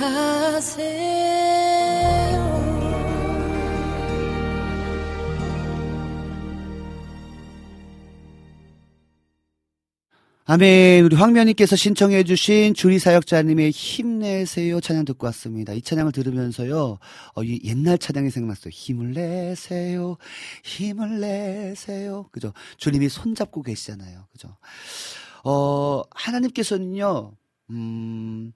하세요. 아멘. 우리 황면님께서 신청해주신 주리 사역자님의 힘내세요 찬양 듣고 왔습니다. 이 찬양을 들으면서요, 어, 이 옛날 찬양이 생각났어요. 힘을 내세요, 힘을 내세요. 그죠? 주님이 손잡고 계시잖아요. 그죠? 어, 하나님께서는요, 음,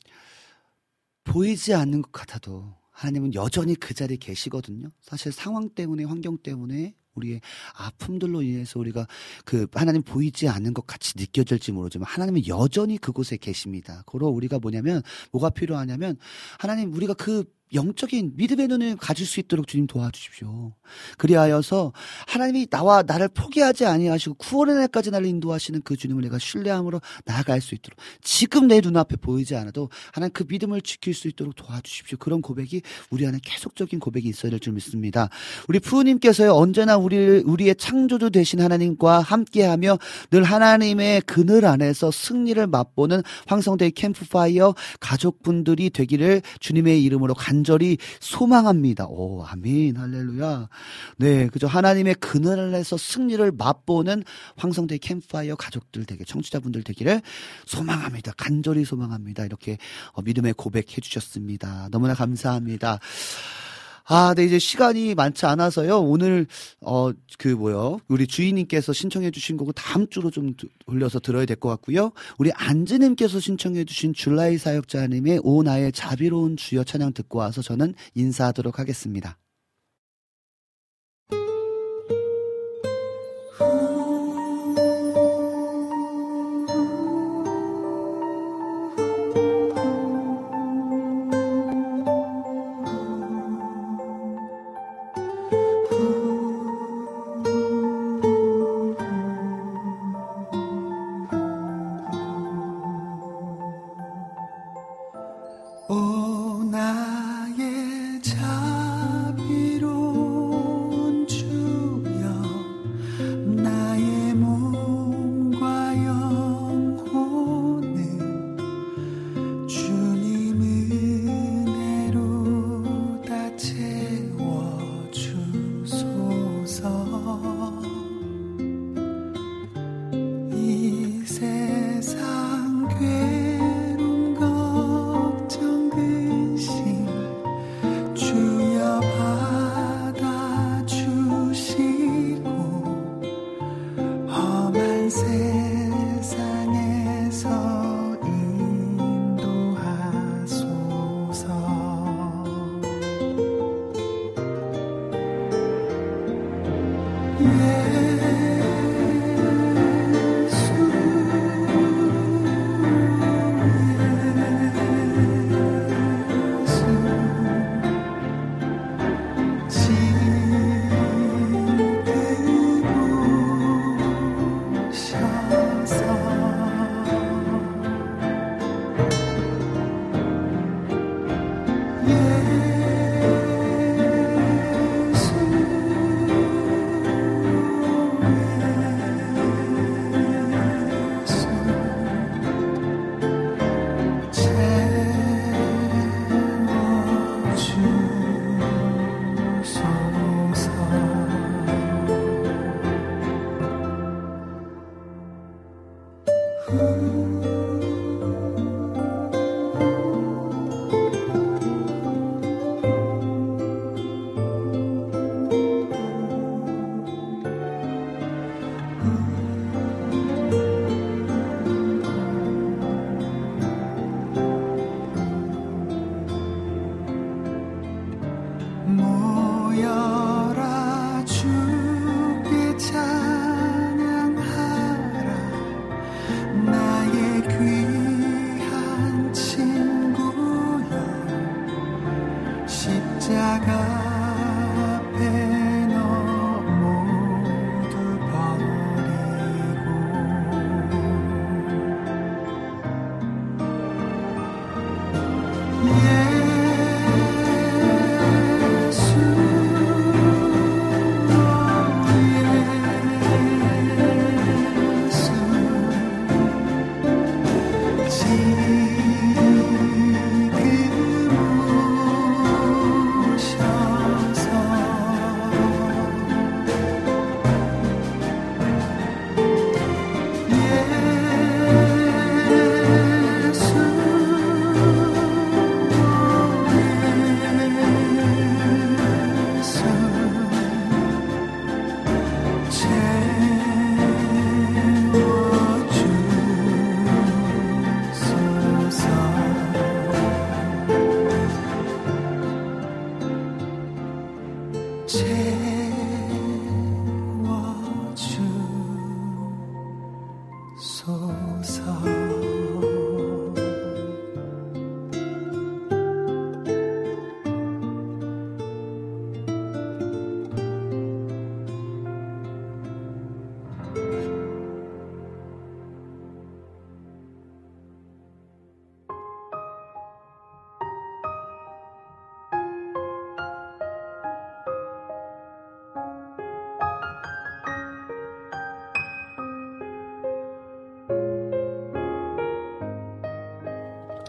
보이지 않는 것 같아도 하나님은 여전히 그 자리에 계시거든요. 사실 상황 때문에, 환경 때문에 우리의 아픔들로 인해서 우리가 그 하나님 보이지 않는 것 같이 느껴질지 모르지만 하나님은 여전히 그곳에 계십니다. 그러 우리가 뭐냐면 뭐가 필요하냐면 하나님 우리가 그 영적인 믿음의 눈을 가질 수 있도록 주님 도와주십시오. 그리하여서 하나님이 나와 나를 포기하지 아니하시고 구원의 날까지 나를 인도하시는 그 주님을 내가 신뢰함으로 나아갈 수 있도록 지금 내 눈앞에 보이지 않아도 하나님 그 믿음을 지킬 수 있도록 도와주십시오. 그런 고백이 우리 안에 계속적인 고백이 있어야 될 줄 믿습니다. 우리 푸우님께서요 언제나 우리 우리의 창조주 되신 하나님과 함께하며 늘 하나님의 그늘 안에서 승리를 맛보는 황성대 캠프파이어 가족분들이 되기를 주님의 이름으로 간 절히 소망합니다. 오, 아멘. 할렐루야. 네, 그죠. 하나님의 그늘 안에서 승리를 맛보는 황성대 캠프파이어 가족들 되게, 청취자분들 되기를 소망합니다. 간절히 소망합니다. 이렇게 어, 믿음의 고백해 주셨습니다. 너무나 감사합니다. 아, 네, 이제 시간이 많지 않아서요. 오늘, 어, 그, 뭐요. 우리 주인님께서 신청해 주신 곡을 다음 주로 좀 두- 돌려서 들어야 될 것 같고요. 우리 안즈님께서 신청해 주신 줄라이 사역자님의 오 나의 자비로운 주여 찬양 듣고 와서 저는 인사하도록 하겠습니다.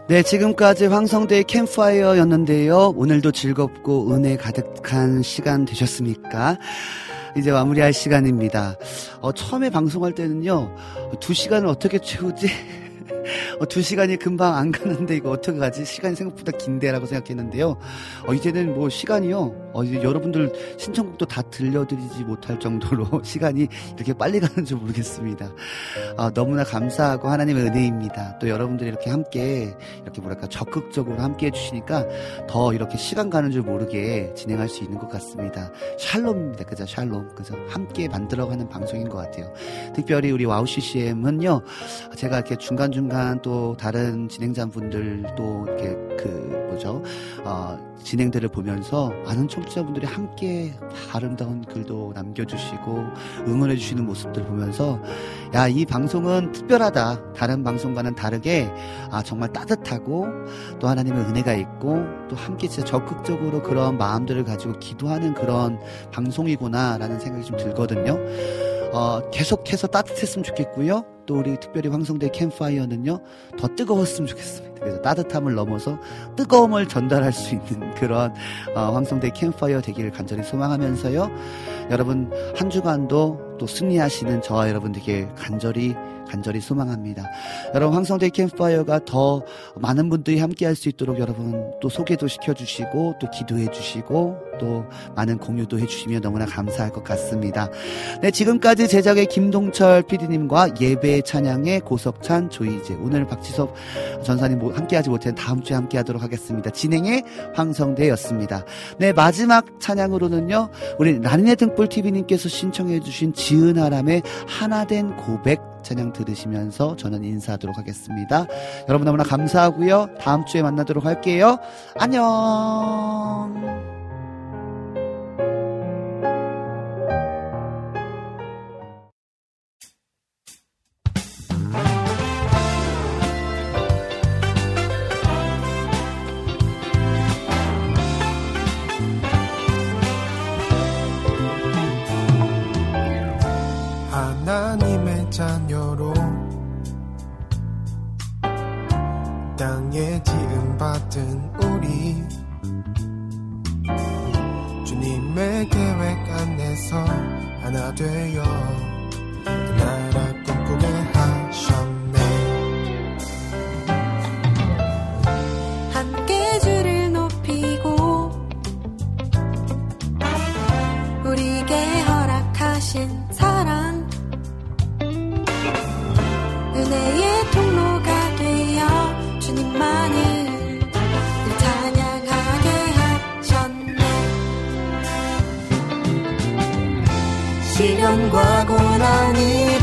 네, 지금까지 황성대의 캠파이어였는데요. 오늘도 즐겁고 은혜 가득한 시간 되셨습니까? 이제 마무리할 시간입니다. 어, 처음에 방송할 때는요, 두 시간을 어떻게 채우지? 어, 두 시간이 금방 안 가는데 이거 어떻게 가지? 시간이 생각보다 긴데라고 생각했는데요. 어, 이제는 뭐 시간이요. 어, 이제 여러분들 신청곡도 다 들려드리지 못할 정도로 시간이 이렇게 빨리 가는 줄 모르겠습니다. 아, 너무나 감사하고 하나님의 은혜입니다. 또 여러분들이 이렇게 함께 이렇게 뭐랄까 적극적으로 함께 해주시니까 더 이렇게 시간 가는 줄 모르게 진행할 수 있는 것 같습니다. 샬롬입니다. 그죠? 샬롬. 그래서 함께 만들어가는 방송인 것 같아요. 특별히 우리 와우 CCM은요, 제가 이렇게 중간중간 또 다른 진행자분들 또 이렇게 그 뭐죠, 어, 진행들을 보면서 많은 청취자분들이 함께 아름다운 글도 남겨주시고 응원해주시는 모습들 보면서 야, 이 방송은 특별하다. 다른 방송과는 다르게 아, 정말 따뜻하고 또 하나님의 은혜가 있고 또 함께 진짜 적극적으로 그런 마음들을 가지고 기도하는 그런 방송이구나라는 생각이 좀 들거든요. 어, 계속해서 따뜻했으면 좋겠고요. 또 우리 특별히 황성대 캠파이어는요, 더 뜨거웠으면 좋겠습니다. 그래서 따뜻함을 넘어서 뜨거움을 전달할 수 있는 그런 어, 황성대 캠파이어 되기를 간절히 소망하면서요. 여러분 한 주간도 또 승리하시는 저와 여러분들께 간절히 간절히 소망합니다. 여러분 황성대 캠파이어가 더 많은 분들이 함께 할 수 있도록 여러분 또 소개도 시켜주시고 또 기도해 주시고 또 많은 공유도 해주시면 너무나 감사할 것 같습니다. 네 지금까지 제작의 김동철 PD님과 예배 찬양의 고석찬 조이제 오늘 박지섭 전사님 뭐 함께하지 못한 다음 주에 함께하도록 하겠습니다. 진행의 황성대였습니다. 네 마지막 찬양으로는요 우리 라니네 등불 TV님께서 신청해주신 지은아람의 하나된 고백 찬양 들으시면서 저는 인사하도록 하겠습니다. 여러분 너무나 감사하고요. 다음 주에 만나도록 할게요. 안녕. 하나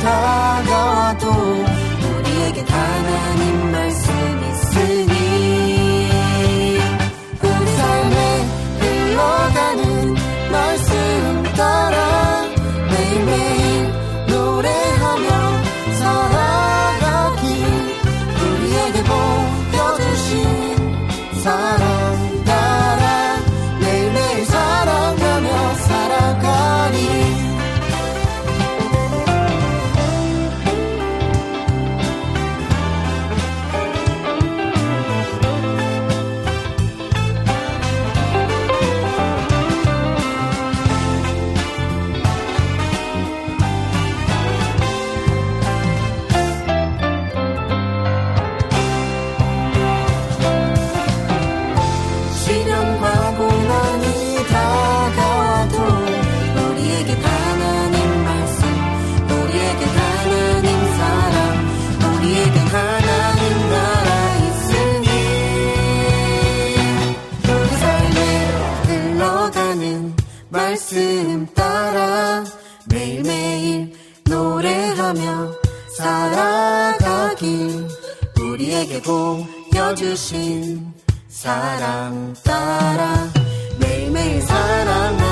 다가와도 우리에게 하나님 말씀 주신 사랑 따라 매일매일 사랑하며